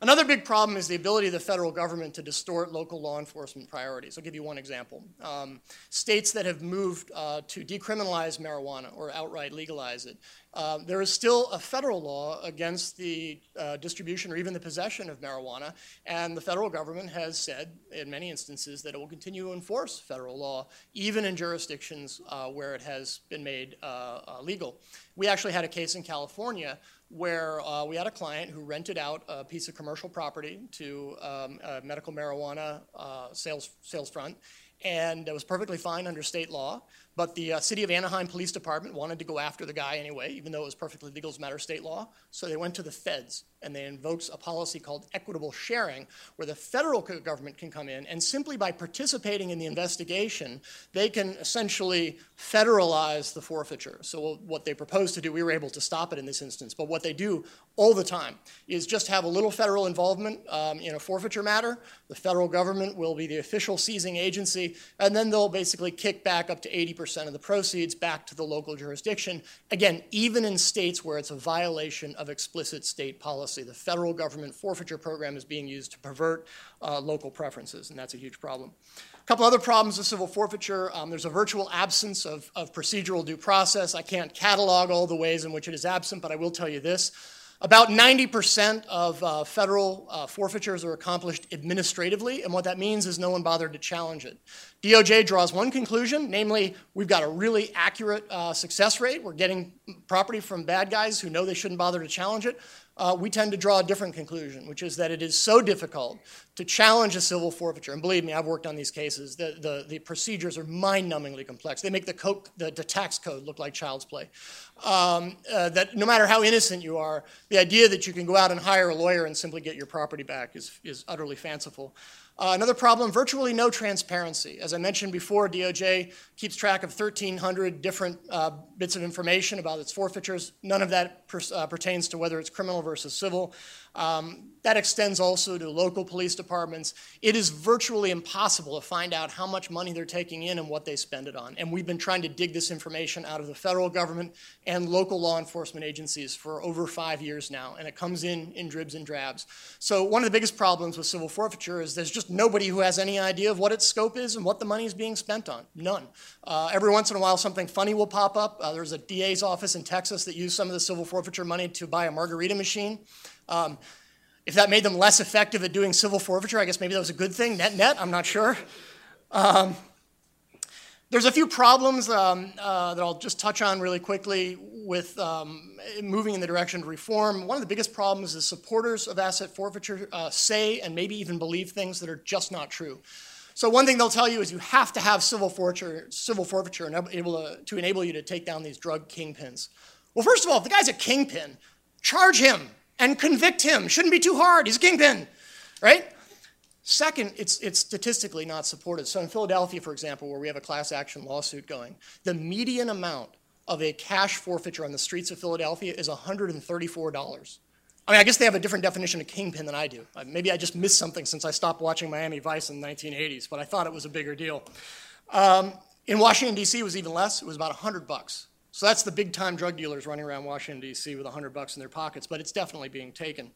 Another big problem is the ability of the federal government to distort local law enforcement priorities. I'll give you one example. Um, states that have moved uh, to decriminalize marijuana or outright legalize it, uh, there is still a federal law against the uh, distribution or even the possession of marijuana, and the federal government has said in many instances that it will continue to enforce federal law, even in jurisdictions uh, where it has been made uh, uh, legal. We actually had a case in California where uh, we had a client who rented out a piece of commercial property to um, a medical marijuana uh, sales, sales front, and it was perfectly fine under state law. But the uh, city of Anaheim Police Department wanted to go after the guy anyway, even though it was perfectly legal as a matter of state law. So they went to the feds and they invoked a policy called equitable sharing, where the federal government can come in and simply by participating in the investigation, they can essentially federalize the forfeiture. So what they proposed to do, we were able to stop it in this instance, but what they do all the time is just have a little federal involvement um, in a forfeiture matter. The federal government will be the official seizing agency, and then they'll basically kick back up to 80% percent of the proceeds back to the local jurisdiction. Again, even in states where it's a violation of explicit state policy, the federal government forfeiture program is being used to pervert uh, local preferences, and that's a huge problem. A couple other problems with civil forfeiture. Um, there's a virtual absence of, of procedural due process. I can't catalog all the ways in which it is absent, but I will tell you this. About 90% of uh, federal uh, forfeitures are accomplished administratively, and what that means is no one bothered to challenge it. DOJ draws one conclusion, namely, we've got a really accurate uh, success rate. We're getting property from bad guys who know they shouldn't bother to challenge it. Uh, we tend to draw a different conclusion, which is that it is so difficult to challenge a civil forfeiture, and believe me, I've worked on these cases, the, the, the procedures are mind-numbingly complex. They make the, the, the, tax code look like child's play. Um, uh, that no matter how innocent you are, the idea that you can go out and hire a lawyer and simply get your property back is, is utterly fanciful. Uh, another problem, virtually no transparency. As I mentioned before, DOJ keeps track of 1,300 different uh, bits of information about its forfeitures. None of that per, uh, pertains to whether it's criminal versus civil. Um, that extends also to local police departments. It is virtually impossible to find out how much money they're taking in and what they spend it on. And we've been trying to dig this information out of the federal government and local law enforcement agencies for over five years now, and it comes in in dribs and drabs. So one of the biggest problems with civil forfeiture is there's just nobody who has any idea of what its scope is and what the money is being spent on. None. Uh, every once in a while, something funny will pop up. Uh, there's a DA's office in Texas that used some of the civil forfeiture money to buy a margarita machine. Um, if that made them less effective at doing civil forfeiture, I guess maybe that was a good thing. Net net, I'm not sure. Um, there's a few problems um, uh, that I'll just touch on really quickly with um, moving in the direction of reform. One of the biggest problems is supporters of asset forfeiture uh, say and maybe even believe things that are just not true. So one thing they'll tell you is you have to have civil forfeiture, civil forfeiture able to, to enable you to take down these drug kingpins. Well, first of all, if the guy's a kingpin, charge him and convict him. Shouldn't be too hard. He's a kingpin, right? Second, it's, it's statistically not supported. So in Philadelphia, for example, where we have a class action lawsuit going, the median amount of a cash forfeiture on the streets of Philadelphia is $134. I mean, I guess they have a different definition of kingpin than I do. Uh, maybe I just missed something since I stopped watching Miami Vice in the 1980s, but I thought it was a bigger deal. Um, in Washington, D.C., it was even less. It was about 100 bucks. So that's the big time drug dealers running around Washington, D.C. with 100 bucks in their pockets, but it's definitely being taken.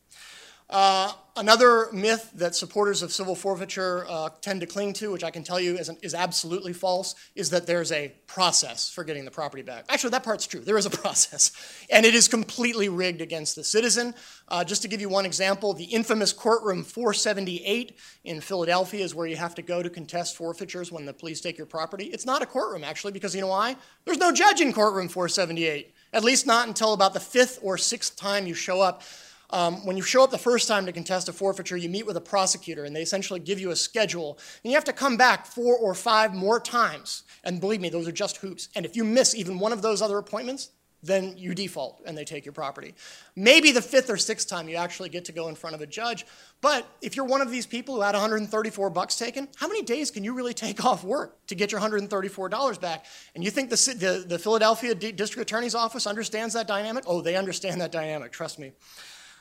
Uh, another myth that supporters of civil forfeiture uh, tend to cling to, which I can tell you is, is, absolutely false, is that there's a process for getting the property back. Actually, that part's true. There is a process, and it is completely rigged against the citizen. Uh, just to give you one example, the infamous courtroom 478 in Philadelphia is where you have to go to contest forfeitures when the police take your property. It's not a courtroom, actually, because you know why? There's no judge in courtroom 478, at least not until about the fifth or sixth time you show up. Um, when you show up the first time to contest a forfeiture, you meet with a prosecutor and they essentially give you a schedule. And you have to come back four or five more times. And believe me, those are just hoops. And if you miss even one of those other appointments, then you default and they take your property. Maybe the fifth or sixth time you actually get to go in front of a judge. But if you're one of these people who had 134 bucks taken, how many days can you really take off work to get your $134 back? And you think the, the, the Philadelphia D- District Attorney's Office understands that dynamic? Oh, they understand that dynamic, trust me.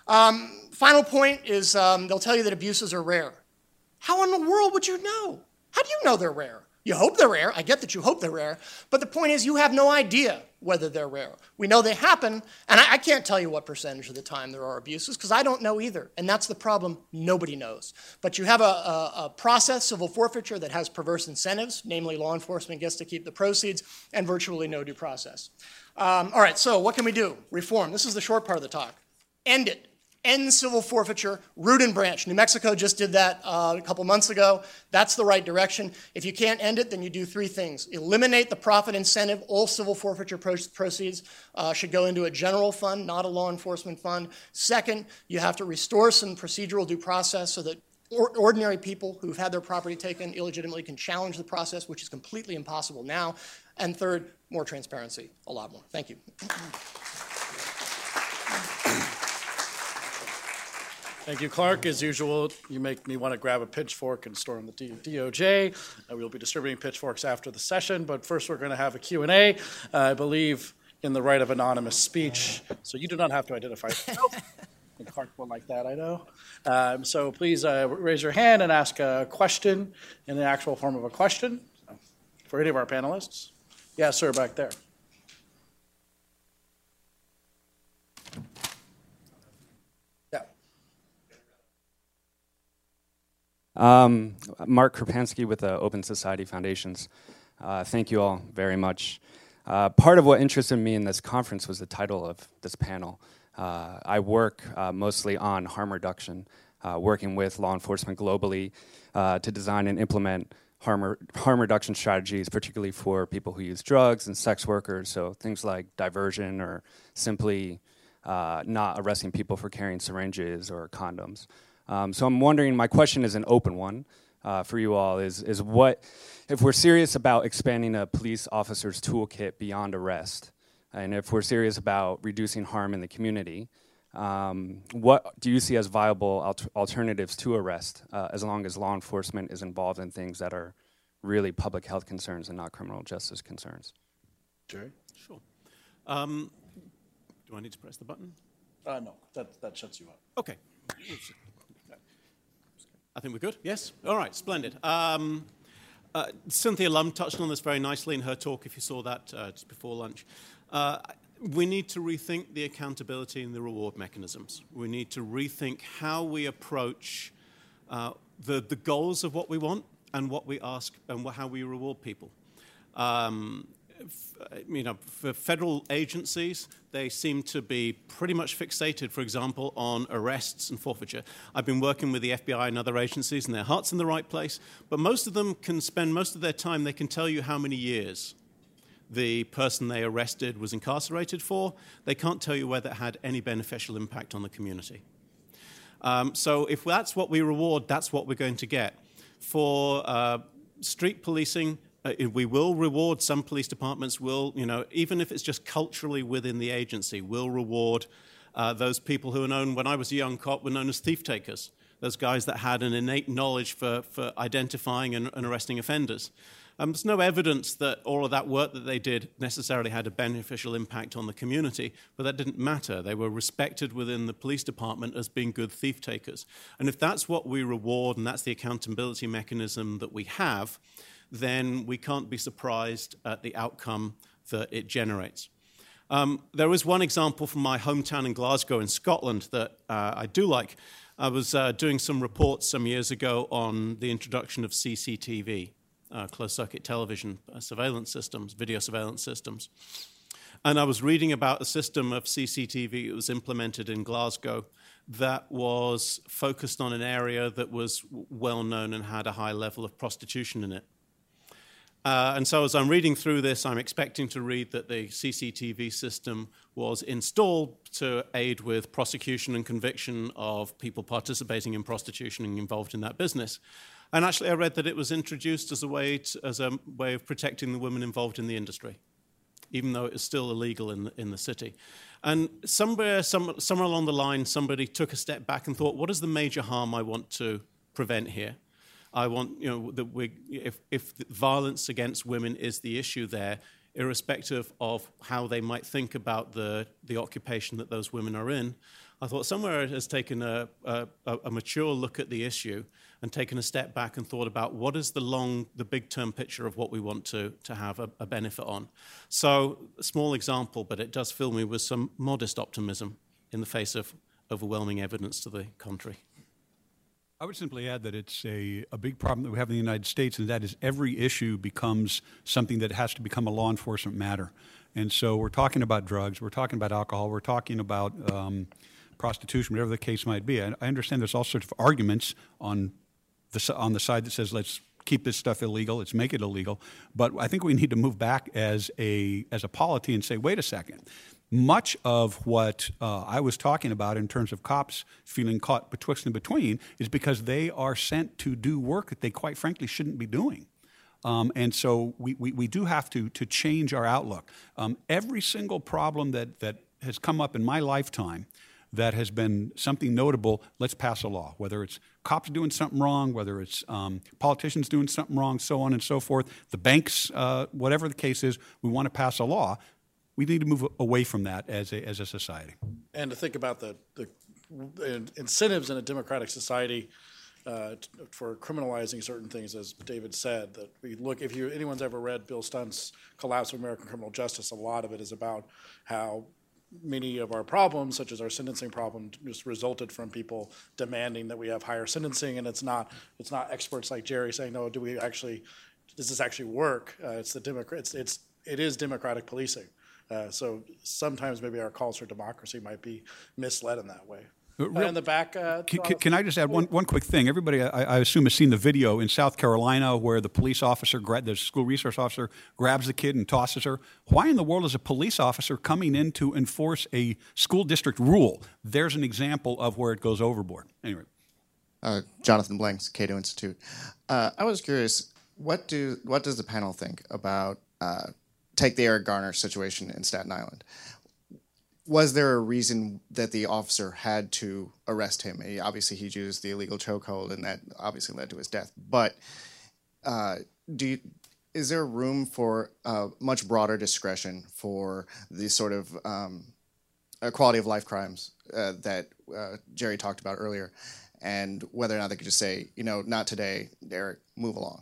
Um, final point is um, they'll tell you that abuses are rare. How in the world would you know? How do you know they're rare? You hope they're rare. I get that you hope they're rare. But the point is, you have no idea whether they're rare. We know they happen, and I, I can't tell you what percentage of the time there are abuses because I don't know either. And that's the problem. Nobody knows. But you have a, a, a, process, civil forfeiture, that has perverse incentives, namely, law enforcement gets to keep the proceeds, and virtually no due process. Um, all right, so what can we do? Reform. This is the short part of the talk. End it end civil forfeiture, root and branch. New Mexico just did that uh, a couple months ago. That's the right direction. If you can't end it, then you do three things. Eliminate the profit incentive. All civil forfeiture proceeds uh, should go into a general fund, not a law enforcement fund. Second, you have to restore some procedural due process so that or ordinary people who've had their property taken illegitimately can challenge the process, which is completely impossible now. And third, more transparency, a lot more. Thank you. Thank you, Clark. As usual, you make me want to grab a pitchfork and storm the DOJ. Uh, we'll be distributing pitchforks after the session, but first we're going to have a Q&A. Uh, I believe in the right of anonymous speech, so you do not have to identify yourself. and Clark will like that, I know. Um, so please uh, raise your hand and ask a question in the actual form of a question for any of our panelists. Yes, yeah, sir, back there. Um, Mark Krapansky with the Open Society Foundations. Uh, thank you all very much. Uh, part of what interested me in this conference was the title of this panel. Uh, I work uh, mostly on harm reduction, uh, working with law enforcement globally uh, to design and implement harm, re- harm reduction strategies, particularly for people who use drugs and sex workers. So things like diversion or simply not arresting people for carrying syringes or condoms. Um, so I'm wondering, my question is an open one uh, for you all, is, is what, if we're serious about expanding a police officer's toolkit beyond arrest, and if we're serious about reducing harm in the community, um, what do you see as viable alter- alternatives to arrest uh, as long as law enforcement is involved in things that are really public health concerns and not criminal justice concerns? Jerry? Sure. Um, do I need to press the button? Uh, no, that, that shuts you up. Okay. I think we're good. Yes? All right, splendid. Um, uh, Cynthia Lum touched on this very nicely in her talk, if you saw that uh, just before lunch. Uh, we need to rethink the accountability and the reward mechanisms. We need to rethink how we approach uh, the, the goals of what we want and what we ask and how we reward people. Um, you know, for federal agencies, they seem to be pretty much fixated, for example, on arrests and forfeiture. I've been working with the FBI and other agencies, and their heart's in the right place, but most of them can spend most of their time, they can tell you how many years the person they arrested was incarcerated for. They can't tell you whether it had any beneficial impact on the community. Um, so if that's what we reward, that's what we're going to get. For uh, street policing, uh, we will reward some police departments will you know even if it's just culturally within the agency will reward uh, those people who are known when i was a young cop were known as thief takers those guys that had an innate knowledge for, for identifying and, and arresting offenders um, there's no evidence that all of that work that they did necessarily had a beneficial impact on the community, but that didn't matter. They were respected within the police department as being good thief takers. And if that's what we reward and that's the accountability mechanism that we have, then we can't be surprised at the outcome that it generates. Um, there is one example from my hometown in Glasgow in Scotland that uh, I do like. I was uh, doing some reports some years ago on the introduction of CCTV, uh, closed circuit television uh, surveillance systems, video surveillance systems. And I was reading about a system of CCTV that was implemented in Glasgow that was focused on an area that was well known and had a high level of prostitution in it. Uh, and so, as I'm reading through this, I'm expecting to read that the CCTV system was installed to aid with prosecution and conviction of people participating in prostitution and involved in that business. And actually, I read that it was introduced as a way, to, as a way of protecting the women involved in the industry, even though it is still illegal in the, in the city. And somewhere, some, somewhere along the line, somebody took a step back and thought, what is the major harm I want to prevent here? I want, you know, that we, if, if violence against women is the issue there, irrespective of how they might think about the, the occupation that those women are in, I thought somewhere has taken a, a, a, mature look at the issue and taken a step back and thought about what is the long, the big term picture of what we want to, to have a, a benefit on. So, small example, but it does fill me with some modest optimism in the face of overwhelming evidence to the contrary. I would simply add that it's a, a big problem that we have in the United States, and that is every issue becomes something that has to become a law enforcement matter. And so we're talking about drugs, we're talking about alcohol, we're talking about um, prostitution, whatever the case might be. I, I understand there's all sorts of arguments on the, on the side that says let's keep this stuff illegal, let's make it illegal. But I think we need to move back as a, as a polity and say, wait a second, much of what uh, I was talking about in terms of cops feeling caught betwixt and between is because they are sent to do work that they quite frankly shouldn't be doing. Um, and so we, we, we, do have to, to change our outlook. Um, every single problem that, that has come up in my lifetime that has been something notable, let's pass a law. Whether it's cops doing something wrong, whether it's um, politicians doing something wrong, so on and so forth, the banks, uh, whatever the case is, we want to pass a law we need to move away from that as a, as a society. And to think about the, the incentives in a democratic society uh, for criminalizing certain things, as David said, that we look, if you, anyone's ever read Bill Stuntz's Collapse of American Criminal Justice, a lot of it is about how many of our problems, such as our sentencing problem, just resulted from people demanding that we have higher sentencing, and it's not it's not experts like Jerry saying, no, do we actually does this actually work? Uh, it's the Democrats. It's it is democratic policing. Uh, so sometimes maybe our calls for democracy might be misled in that way. Uh, real, in the back. Uh, can, can, I just add one, one quick thing? Everybody, I, I, assume, has seen the video in South Carolina where the police officer, the school resource officer, grabs the kid and tosses her. Why in the world is a police officer coming in to enforce a school district rule? There's an example of where it goes overboard. Anyway. Uh, Jonathan Blanks, Cato Institute. Uh, I was curious, what do what does the panel think about uh, take the Eric Garner situation in Staten Island? Was there a reason that the officer had to arrest him? He, obviously, he used the illegal chokehold, and that obviously led to his death. But uh, do you, is there room for uh, much broader discretion for these sort of um, uh, quality of life crimes uh, that uh, Jerry talked about earlier, and whether or not they could just say, you know, not today, Eric, move along.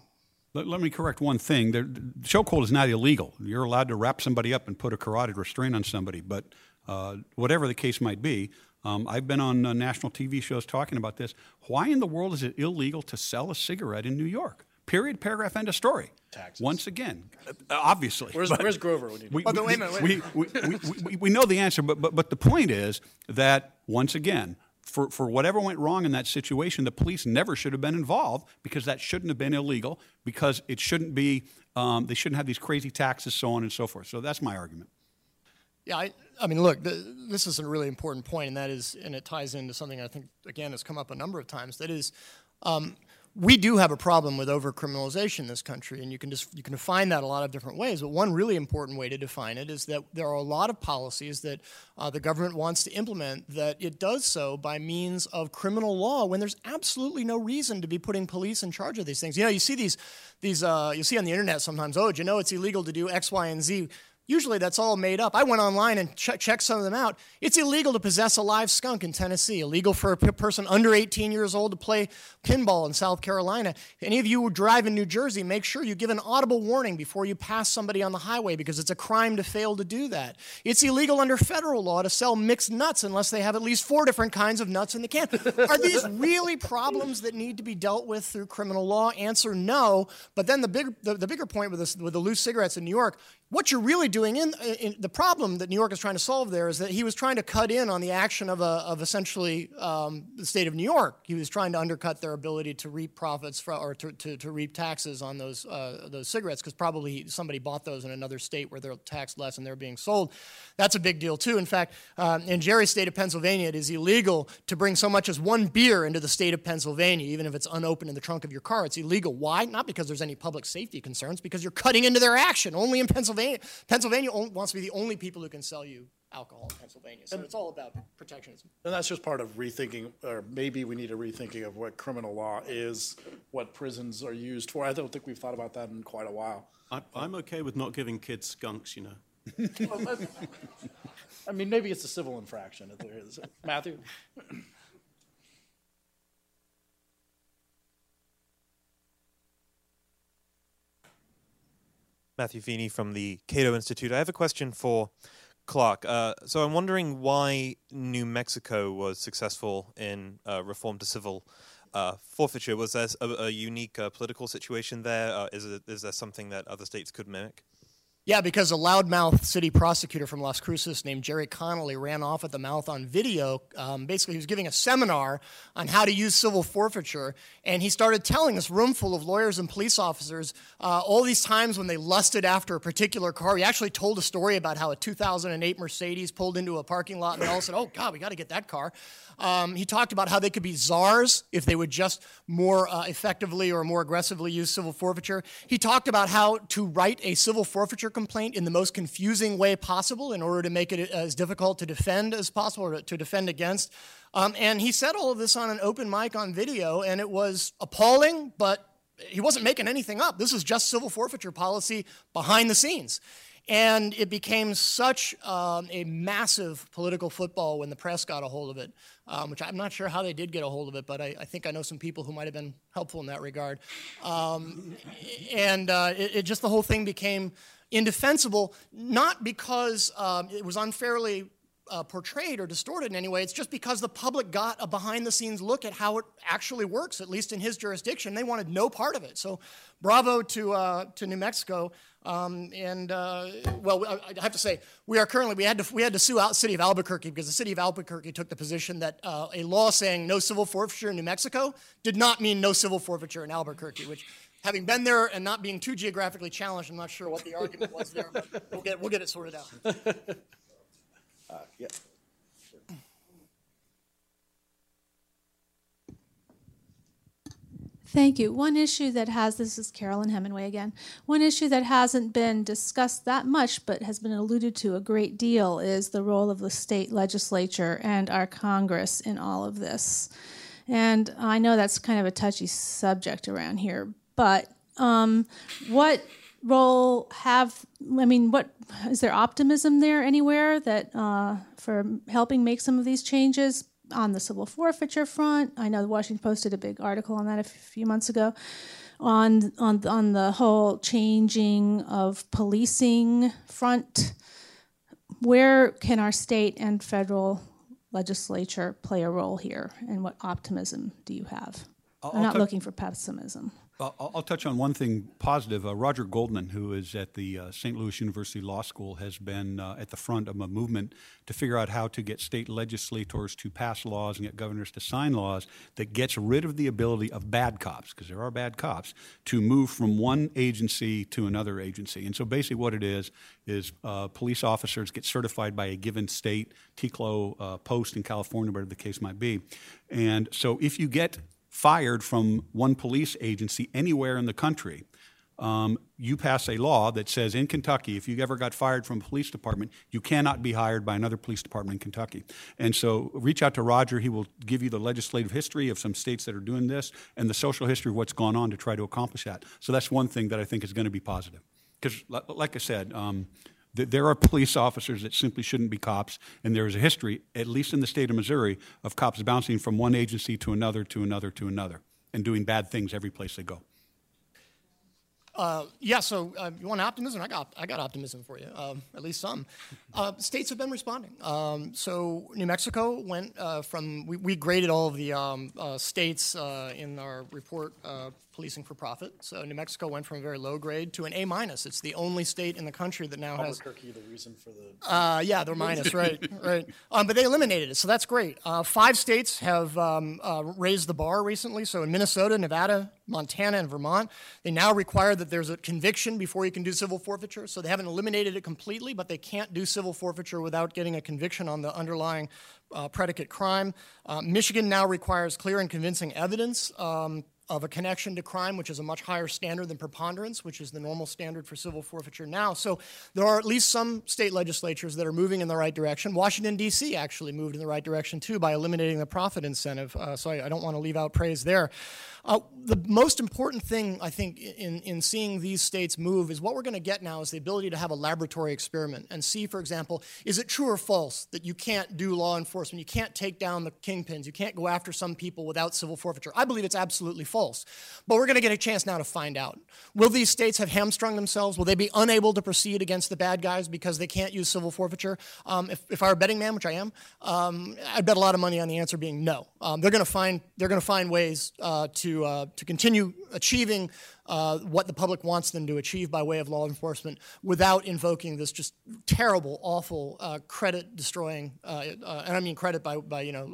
Let, let me correct one thing. The chokehold is not illegal. You're allowed to wrap somebody up and put a carotid restraint on somebody, but uh, whatever the case might be, um, I've been on uh, national TV shows talking about this. Why in the world is it illegal to sell a cigarette in New York? Period, paragraph, end of story. Taxes. Once again, uh, obviously. Where's, but- where's Grover when you we, Oh, we- wait a minute, we, we, we, we, we know the answer, but, but, but the point is that, once again, for, for whatever went wrong in that situation, the police never should have been involved because that shouldn't have been illegal, because it shouldn't be, um, they shouldn't have these crazy taxes, so on and so forth. So that's my argument. Yeah, I, I mean, look, th this is a really important point, and that is, and it ties into something I think again has come up a number of times. That is, um, we do have a problem with overcriminalization in this country, and you can just you can define that a lot of different ways. But one really important way to define it is that there are a lot of policies that uh, the government wants to implement that it does so by means of criminal law when there's absolutely no reason to be putting police in charge of these things. You know, you see these these uh, you see on the internet sometimes. Oh, do you know it's illegal to do X, Y, and Z? Usually that's all made up. I went online and che- checked some of them out. It's illegal to possess a live skunk in Tennessee, illegal for a p- person under 18 years old to play pinball in South Carolina. If any of you who drive in New Jersey, make sure you give an audible warning before you pass somebody on the highway because it's a crime to fail to do that. It's illegal under federal law to sell mixed nuts unless they have at least four different kinds of nuts in the can. Are these really problems that need to be dealt with through criminal law? Answer no. But then the, big, the, the bigger point with, this, with the loose cigarettes in New York, what you're really doing in, in, the problem that New York is trying to solve there is that he was trying to cut in on the action of, a, of essentially um, the state of New York. He was trying to undercut their ability to reap profits for, or to, to, to reap taxes on those uh, those cigarettes because probably somebody bought those in another state where they're taxed less and they're being sold. That's a big deal too. In fact, um, in Jerry's state of Pennsylvania, it is illegal to bring so much as one beer into the state of Pennsylvania, even if it's unopened in the trunk of your car. It's illegal. Why? Not because there's any public safety concerns, because you're cutting into their action. Only in Pennsylvania. Pennsylvania on- wants to be the only people who can sell you alcohol in Pennsylvania. So it's all about protectionism. And that's just part of rethinking, or maybe we need a rethinking of what criminal law is, what prisons are used for. I don't think we've thought about that in quite a while. I, I'm okay with not giving kids skunks, you know. I mean, maybe it's a civil infraction if there is. Matthew? Matthew Feeney from the Cato Institute. I have a question for Clark. Uh, so I'm wondering why New Mexico was successful in uh, reform to civil uh, forfeiture. Was there a, a unique uh, political situation there? Uh, is, it, is there something that other states could mimic? Yeah, because a loudmouth city prosecutor from Las Cruces named Jerry Connolly ran off at the mouth on video. Um, basically, he was giving a seminar on how to use civil forfeiture, and he started telling this room full of lawyers and police officers uh, all these times when they lusted after a particular car. He actually told a story about how a 2008 Mercedes pulled into a parking lot, and they all said, "Oh God, we got to get that car." Um, he talked about how they could be czars if they would just more uh, effectively or more aggressively use civil forfeiture. He talked about how to write a civil forfeiture complaint in the most confusing way possible in order to make it as difficult to defend as possible or to defend against. Um, and he said all of this on an open mic on video, and it was appalling, but he wasn't making anything up. This was just civil forfeiture policy behind the scenes. And it became such um, a massive political football when the press got a hold of it, um, which I'm not sure how they did get a hold of it, but I, I think I know some people who might have been helpful in that regard. Um, and uh, it, it just the whole thing became indefensible, not because um, it was unfairly uh, portrayed or distorted in any way. It's just because the public got a behind the scenes look at how it actually works, at least in his jurisdiction. They wanted no part of it. So, bravo to, uh, to New Mexico. Um, and uh, well, I, have to say, we are currently we had to we had to sue out city of Albuquerque because the city of Albuquerque took the position that uh, a law saying no civil forfeiture in New Mexico did not mean no civil forfeiture in Albuquerque, which. Having been there and not being too geographically challenged, I'm not sure what the argument was there, but we'll get, we'll get it sorted out. Yeah. Thank you. One issue that has, this is Carolyn Hemingway again, one issue that hasn't been discussed that much but has been alluded to a great deal is the role of the state legislature and our Congress in all of this. And I know that's kind of a touchy subject around here, but um, what role have, I mean, what is there optimism there anywhere that uh, for helping make some of these changes? on the civil forfeiture front. I know the Washington Post did a big article on that a few months ago. On on on the whole changing of policing front, where can our state and federal legislature play a role here, and what optimism do you have? I'll, I'm not looking for pessimism. I'll, I'll touch on one thing positive. Uh, Roger Goldman, who is at the uh, St. Louis University Law School, has been uh, at the front of a movement to figure out how to get state legislators to pass laws and get governors to sign laws that gets rid of the ability of bad cops, because there are bad cops, to move from one agency to another agency. And so basically, what it is is uh, police officers get certified by a given state, TCLO uh, post in California, whatever the case might be. And so if you get fired from one police agency anywhere in the country, um, you pass a law that says in Kentucky, if you ever got fired from a police department, you cannot be hired by another police department in Kentucky. And so reach out to Roger. He will give you the legislative history of some states that are doing this and the social history of what's gone on to try to accomplish that. So that's one thing that I think is going to be positive. Because, like I said, um, there are police officers that simply shouldn't be cops, and there is a history, at least in the state of Missouri, of cops bouncing from one agency to another, to another, to another, and doing bad things every place they go. Uh, yeah, so uh, you want optimism? I got, I got optimism for you, um, at least some. Uh, states have been responding. Um, so New Mexico went uh, from, we, we, graded all of the um, uh, states uh, in our report policing for profit. So New Mexico went from a very low grade to an A minus. It's the only state in the country that now has. Albuquerque, the reason for the. Uh, yeah, they're minus, right, right. Um, but they eliminated it, so that's great. Uh, five states have um, uh, raised the bar recently. So in Minnesota, Nevada, Montana, and Vermont, they now require that there's a conviction before you can do civil forfeiture. So they haven't eliminated it completely, but they can't do civil forfeiture without getting a conviction on the underlying uh, predicate crime. Uh, Michigan now requires clear and convincing evidence um, of a connection to crime, which is a much higher standard than preponderance, which is the normal standard for civil forfeiture now. So there are at least some state legislatures that are moving in the right direction. Washington, D.C. actually moved in the right direction too by eliminating the profit incentive. Uh, so I, I, don't want to leave out praise there. Uh, the most important thing, I think, in, in seeing these states move is what we're going to get now is the ability to have a laboratory experiment and see, for example, is it true or false that you can't do law enforcement, you can't take down the kingpins, you can't go after some people without civil forfeiture? I believe it's absolutely false. But we're going to get a chance now to find out. Will these states have hamstrung themselves? Will they be unable to proceed against the bad guys because they can't use civil forfeiture? Um, if, if I were a betting man, which I am, um, I'd bet a lot of money on the answer being no. Um, they're going to find they're going to find ways uh, to uh, to continue achieving uh, what the public wants them to achieve by way of law enforcement without invoking this just terrible, awful, uh, credit destroying, uh, uh, and I mean credit by, by you know,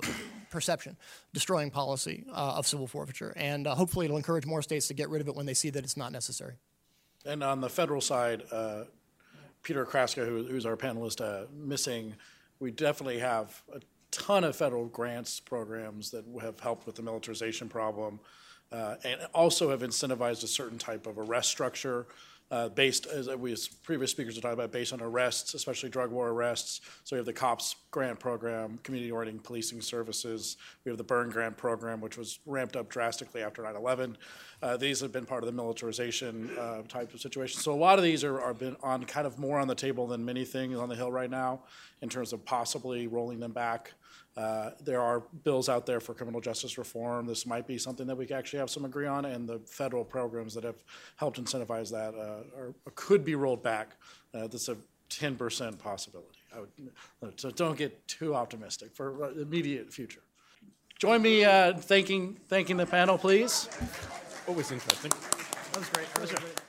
perception, destroying policy uh, of civil forfeiture. And uh, hopefully it'll encourage more states to get rid of it when they see that it's not necessary. And on the federal side, uh, Peter Kraska, who, who's our panelist, missing, we definitely have a ton of federal grants programs that have helped with the militarization problem uh, and also have incentivized a certain type of arrest structure uh, based, as we as previous speakers have talked about, based on arrests, especially drug war arrests. So we have the COPS grant program, community oriented policing services. We have the Byrne grant program, which was ramped up drastically after 9/11. Uh, these have been part of the militarization uh, type of situation. So a lot of these are, are been on kind of more on the table than many things on the Hill right now, in terms of possibly rolling them back. Uh, there are bills out there for criminal justice reform. This might be something that we can actually have some agree on, and the federal programs that have helped incentivize that uh, are, could be rolled back. Uh, that's a 10% possibility. Would, so don't get too optimistic for uh, immediate future. Join me uh, thanking thanking the panel, please. Always interesting. That was great. That was great.